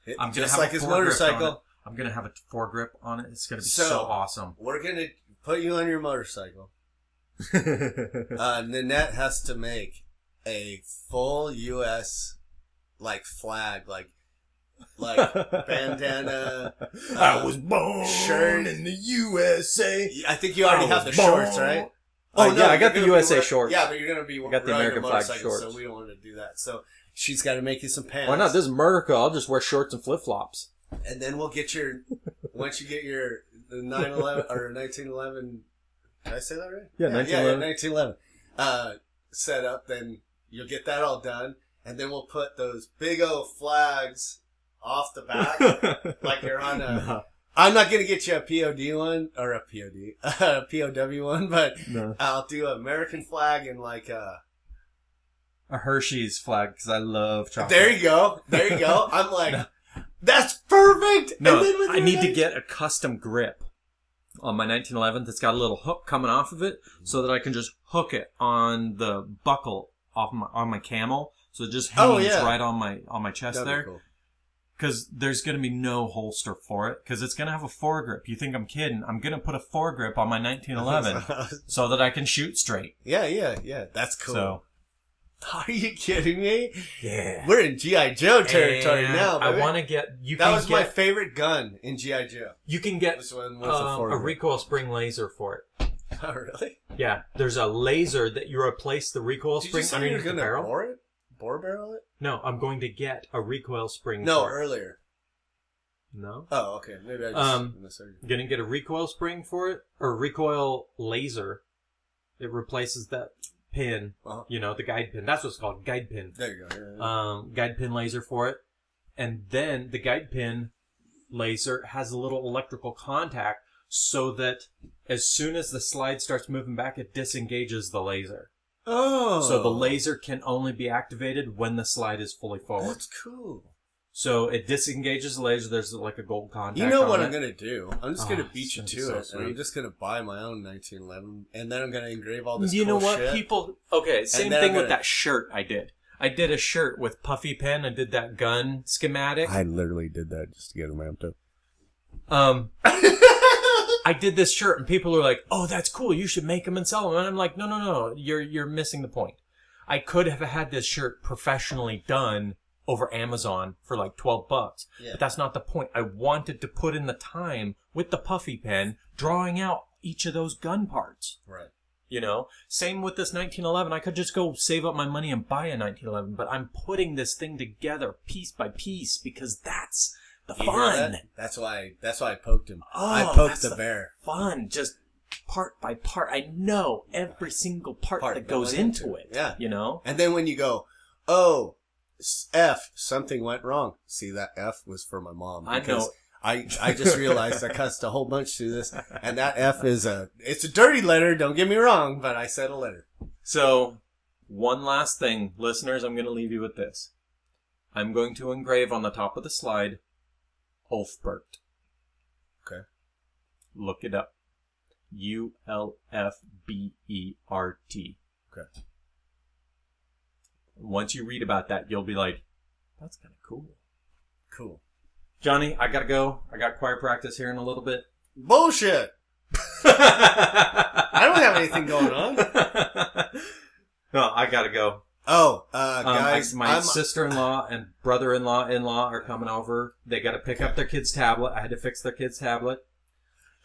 It- I'm gonna just have like a his foregrip on it. motorcycle. I'm gonna have a foregrip on it. It's gonna be So- so, awesome. We're gonna put you on your motorcycle. [laughs] Uh, Nanette has to make a full U.S. like flag, like like bandana. [laughs] I was born shirt. in the USA. I think you already have the was shorts, right? Oh, yeah, I got the you're gonna be USA ri- shorts. Yeah, but you're gonna be I got the American flag shorts. So we don't want to do that. So she's got to make you some pants. Why not? This is America. I'll just wear shorts and flip flops. and then we'll get your once you get your the 911 or 1911 did i say that right Yeah, yeah, 1911. 1911 uh set up then you'll get that all done and then we'll put those big old flags off the back [laughs] like you're on a no, i'm not gonna get you a pod one or a pod [laughs] a pow one but no. i'll do an american flag and like uh A Hershey's flag because I love chocolate. there you go there you go [laughs] i'm like that's perfect No, and then with I need to get a custom grip on my 1911 that's got a little hook coming off of it, so that I can just hook it on the buckle off my on my camel, so it just hangs Oh, yeah. right on my on my chest That'd there. cool. Because there's gonna be no holster for it, because it's gonna have a foregrip. You think I'm kidding? I'm gonna put a foregrip on my 1911 [laughs] so that I can shoot straight. yeah, yeah, yeah. That's cool. So [laughs] Are you kidding me? yeah. We're in GI Joe territory And now. I want to get you That can was my favorite gun in GI Joe. you can get This one was a um, a four. recoil spring laser for it. [laughs] Oh, really? Yeah, there's a laser that you replace the recoil Did you spring say you were underneath the gonna barrel. Bore barrel it? No, I'm going to get a recoil spring. No, for it. earlier. no. Oh, okay. Maybe I just Um, misheard. Gonna get a recoil spring for it or a recoil laser. It replaces that pin, Uh-huh. you know, the guide pin. That's what's called guide pin. There you go. Yeah, yeah. Um, guide pin laser for it, and then the guide pin laser has a little electrical contact so that as soon as the slide starts moving back, it disengages the laser. Oh, So the laser can only be activated when the slide is fully forward. That's cool. So it disengages the laser. There's like a gold contact. You know on what it. I'm gonna do? I'm just Oh, gonna beat you to gonna it, so and I'm just gonna buy my own 1911, and then I'm gonna engrave all this. You know what? shit. People. Okay, same thing I'm with that shirt I did. I did a shirt with puffy pen. I did that gun schematic. I literally did that just to get them amped up. Um, [laughs] [laughs] I did this shirt, and people are like, "Oh, that's cool. You should make them and sell them." And I'm like, "No, no, no. You're you're missing the point. I could have had this shirt professionally done over Amazon for like twelve bucks, Yeah. but that's not the point. I wanted to put in the time with the puffy pen, drawing out each of those gun parts. Right. You know, same with this 1911. I could just go save up my money and buy a 1911, but I'm putting this thing together piece by piece because that's the You fun. that? That's why. That's why I poked him. Oh, I poked that's the, the bear. Fun, just part by part. I know every single part, Part that goes into it. it. Yeah. You know? And then when you go, oh, F, something went wrong. See, that F was for my mom. I know. I, I just [laughs] realized I cussed a whole bunch through this, and that F is a, it's a dirty letter. Don't get me wrong, but I said a letter. So, one last thing, listeners, I'm going to leave you with this. I'm going to engrave on the top of the slide Ulfbert. Okay. Look it up. U L F B E R T. Okay. Once you read about that, you'll be like, that's kind of cool. Cool. Johnny, I gotta go. I got choir practice here in a little bit. Bullshit. [laughs] I don't have anything going on. [laughs] no, I gotta go. Oh, uh, Um, guys, I- my I'm, sister-in-law and brother-in-law in-law are coming over. They got to pick up their kid's tablet. I had to fix their kid's tablet,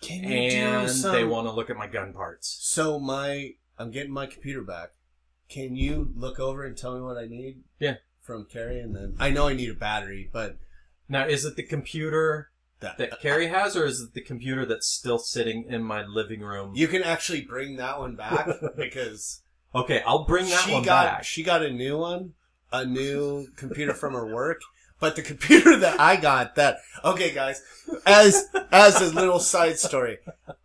can you and some- they want to look at my gun parts. So my, I'm getting my computer back. Can you look over and tell me what I need? Yeah. From Carrie, and then I know I need a battery, but Now, is it the computer that, that Carrie has, or is it the computer that's still sitting in my living room? you can actually bring that one back [laughs] because okay, I'll bring that she one got back. she got a new one, a new computer from her work. But the computer that I got, that okay, guys, as as a little side story,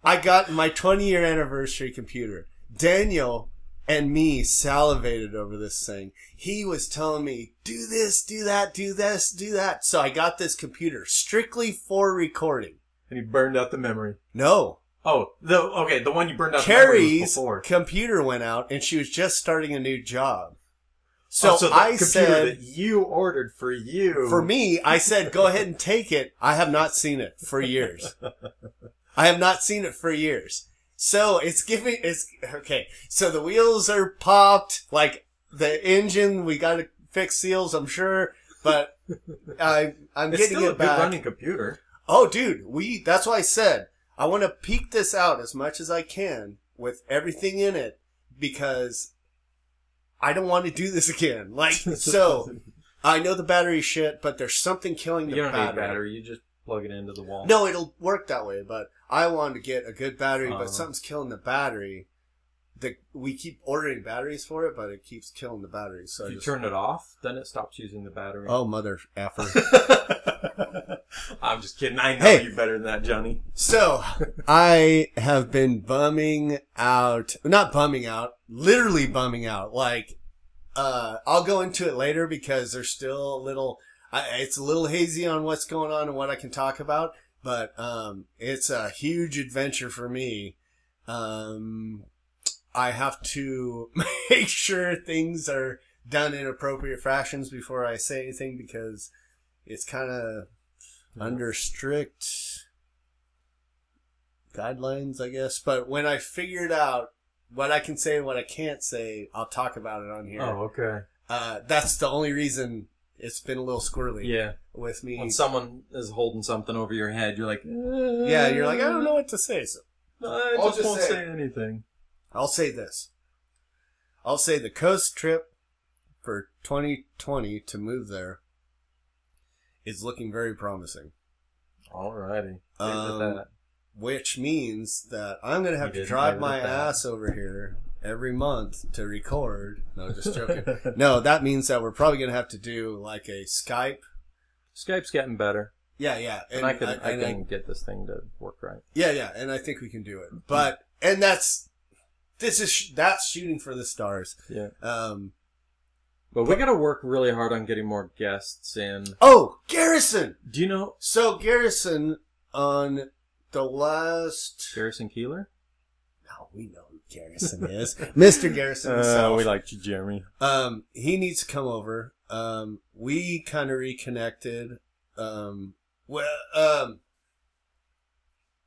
I got my 20 year anniversary computer. Daniel and me salivated over this thing. He was telling me, do this, do that, do this, do that. So I got this computer strictly for recording. and he burned out the memory. No, Oh, the okay, the one you burned out the Carrie's computer went out and she was just starting a new job. Oh, so, Oh, so the I computer said, that you ordered for you for me, I said, go ahead and take it. I have not seen it for years. [laughs] I have not seen it for years. So it's giving, it's, okay. So the wheels are popped, like the engine, we gotta fix seals, I'm sure, but [laughs] I, I'm It's getting still a it good back. running computer. Oh, dude, we, that's why I said, I want to peek this out as much as I can with everything in it because I don't want to do this again. [laughs] Like, so, [laughs] I know the battery shit, but there's something killing the you don't battery. need battery. You just plug it into the wall. No, it'll work that way, but I want to get a good battery, Uh-huh. but something's killing the battery. The, we keep ordering batteries for it, but it keeps killing the battery. So I If you just, turn it off, then it stops using the battery. oh mother effer. [laughs] I'm just kidding. I know Hey. you better than that, Johnny. So, I have been bumming out, not bumming out, literally bumming out. Like, uh, I'll go into it later because there's still a little, I, it's a little hazy on what's going on and what I can talk about. but um, it's a huge adventure for me. Um, I have to [laughs] make sure things are done in appropriate fractions before I say anything because it's kind of under strict guidelines, I guess. But when I figure it out, what I can say and what I can't say, I'll talk about it on here. Oh, okay. Uh, that's the only reason it's been a little squirrely Yeah. with me. When someone is holding something over your head, you're like, yeah, you're like, I don't know what to say. So I I'll just, just won't say- say anything. I'll say this. I'll say the coast trip for 2020 to move there is looking very promising. Alrighty. Um. Which means that I'm going to have You to drive my ass over here every month to record. No, just joking. [laughs] no, that means that we're probably going to have to do like a Skype. Skype's getting better, Yeah, yeah. and, I can I, and can get this thing to work right. Yeah, yeah, and I think we can do it. But and that's this is sh- that's shooting for the stars. Yeah, Um. but we got to work really hard on getting more guests in. Oh, Garrison. Do you know So Garrison on the last. Garrison Keillor? No, we know who Garrison is, [laughs] Mister Garrison himself. like you, Jeremy. Um, he needs to come over. Um, we kind of reconnected. Um, well, um,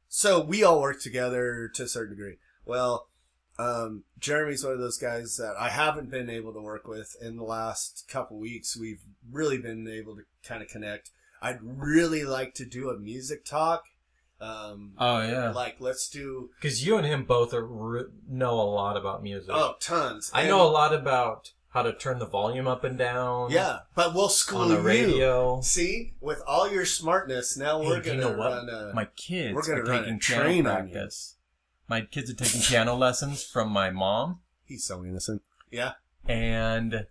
so we all work together to a certain degree. Well, um, Jeremy's one of those guys that I haven't been able to work with in the last couple weeks. We've really been able to kind of connect. I'd really like to do a music talk. Um, Oh yeah, like let's do because you and him both are re- know a lot about music. oh tons. I And- know a lot about how to turn the volume up and down. Yeah, but we'll school on a you. See, with all your smartness, now we're do you gonna you know what? run a. my kids we're gonna are run a taking train piano on you. practice. My kids are taking piano lessons from my mom, He's so innocent. Yeah. and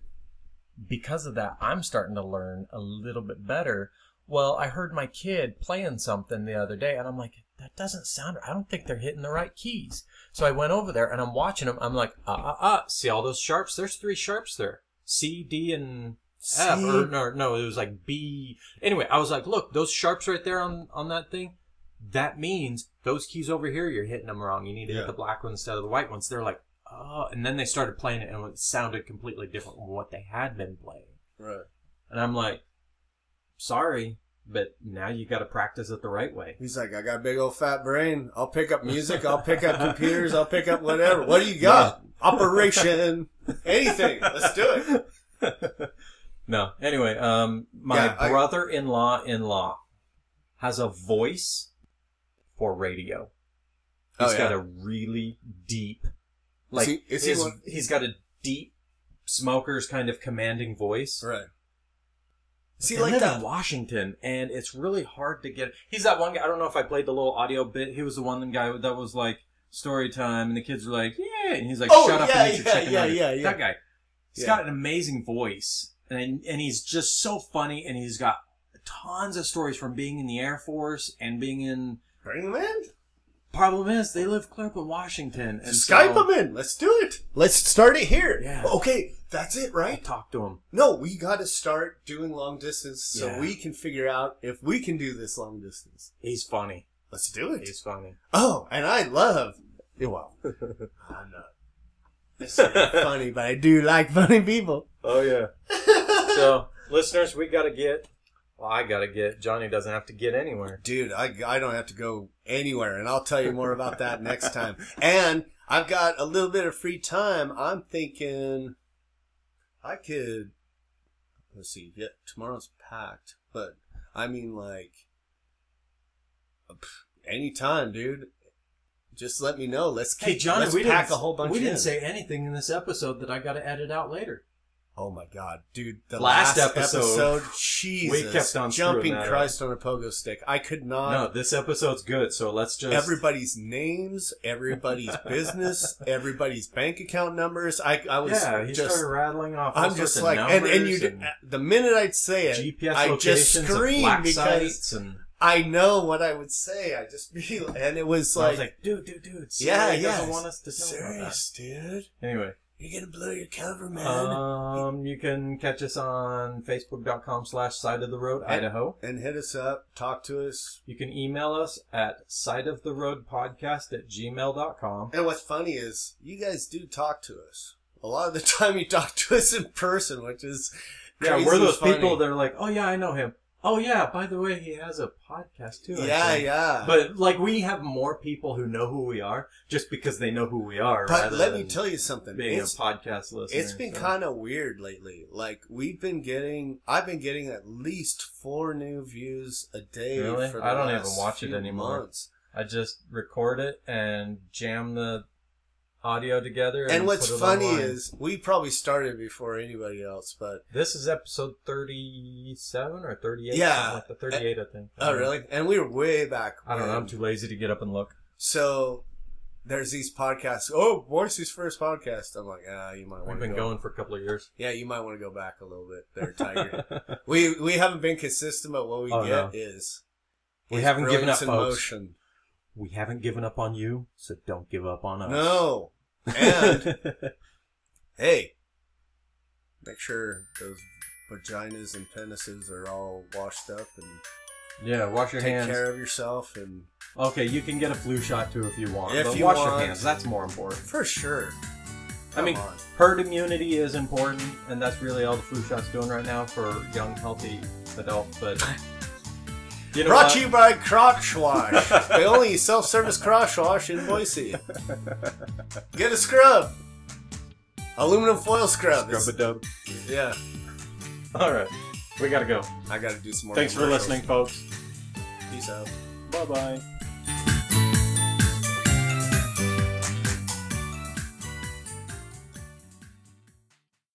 because of that, I'm starting to learn a little bit better. Well, I heard my kid playing something the other day, and I'm like, that doesn't sound. I don't think they're hitting the right keys. So I went over there and I'm watching them. I'm like, uh, uh, uh. See all those sharps? There's three sharps there. C, D, and F. See? Or no, no, it was like B. Anyway, I was like, look, those sharps right there on on that thing. That means those keys over here, you're hitting them wrong. You need to Yeah. hit the black one instead of the white ones. They're like, oh, and then they started playing it, and it sounded completely different from what they had been playing. Right. And I'm like, sorry, but now you got to practice it the right way. He's like, I got a big old fat brain. I'll pick up music. I'll pick up computers. I'll pick up whatever. What do you got? Operation. Anything. Let's do it. [laughs] no. Anyway, um, my Yeah, brother-in-law in-law has a voice for radio. Oh, he's Oh, yeah. got a really deep, like is he his, one- he's got a deep smoker's kind of commanding voice. Right. See, like that. in uh, Washington, and it's really hard to get. He's that one guy. I don't know if I played the little audio bit. He was the one guy that was like story time, and the kids were like, "Yeah," and he's like, Oh, "Shut up yeah, and eat your chicken yeah, nuggets." yeah, yeah. That guy. He's Yeah. got an amazing voice, and and he's just so funny, and he's got tons of stories from being in the Air Force and being in. Bring them in. Problem is, they live clear up in Washington, and Skype so them in. Let's do it. Let's start it here. Yeah. Okay, that's it, I right? talk to him. No, we got to start doing long distance so Yeah. we can figure out if we can do this long distance. He's funny. Let's do it. He's funny. Oh, and I love. yeah, Well, [laughs] I'm not necessarily funny, but I do like funny people. Oh yeah. [laughs] so, listeners, we got to get. Well, I got to get. Johnny doesn't have to get anywhere. Dude, I, I don't have to go anywhere, and I'll tell you more about that next time. And I've got a little bit of free time. I'm thinking I could. Let's see. Yeah, tomorrow's packed, but I mean, like, pff, anytime, dude. Just let me know. Let's keep, Hey, Johnny, let's we pack didn't, a whole bunch. We in. didn't say anything in this episode that I got to edit out later. Oh my god, dude! The Last last, episode, episode, [laughs] Jesus, we kept on jumping that up. Christ on a pogo stick. I could not. no, this episode's good. So let's just. everybody's names, everybody's [laughs] business, everybody's bank account numbers. I, I was yeah, he just, started rattling off. I'm just like, and, and you, numbers uh, the minute I'd say it, GPS I just locations of scream because and I know what I would say. I just be, and it was I like, was like, dude, dude, dude. yeah, yeah, doesn't want us to know serious, dude. Anyway, You're gonna blow your cover, man. Um, you can catch us on facebook.com slash side of the road, And- Idaho. and hit us up, talk to us. You can email us at side of the road podcast at gmail.com. And what's funny is you guys do talk to us. A lot of the [laughs] time you talk to us in person, which is Yeah, we're those funny. people that are like, oh yeah, I know him. Oh yeah, by the way, he has a podcast too. I Yeah, think." yeah. But like, we have more people who know who we are just because they know who we are. But let me tell you something. being It's, a podcast listener. it's been so. kind of weird lately. Like we've been getting, I've been getting at least four new views a day. Really? For the I don't even watch it anymore. months. I just record it and jam the audio together. And, And what's funny online. is we probably started before anybody else, but this is episode thirty-seven or thirty-eight. Yeah. like the thirty-eight, I think. oh really? And we were way back. I don't know. I'm too lazy to get up and look. So there's these podcasts. Oh, Boise's first podcast. I'm like, ah, you might want. We've been go. going for a couple of years. Yeah, you might want to go back a little bit there, [laughs] Tiger. we we haven't been consistent, but what we Oh, get no. is We haven't given up, folks. motion. we haven't given up on you, so don't give up on us. No, and [laughs] hey, make sure those vaginas and penises are all washed up and yeah, wash your take hands. care of yourself and Okay, you can get a flu shot too if you want, If but you wash want. your hands. That's more important. for sure. I mean, on. herd immunity is important, and that's really all the flu shot's doing right now for young, healthy adults. But [laughs] you know Brought what? to you by Crotch Wash, [laughs] the only self-service crotch wash in Boise. Get a scrub, aluminum foil scrub. Scrub a dub. yeah, All right, we gotta go. I got to do some more. Thanks for listening, folks. Peace out. Bye bye.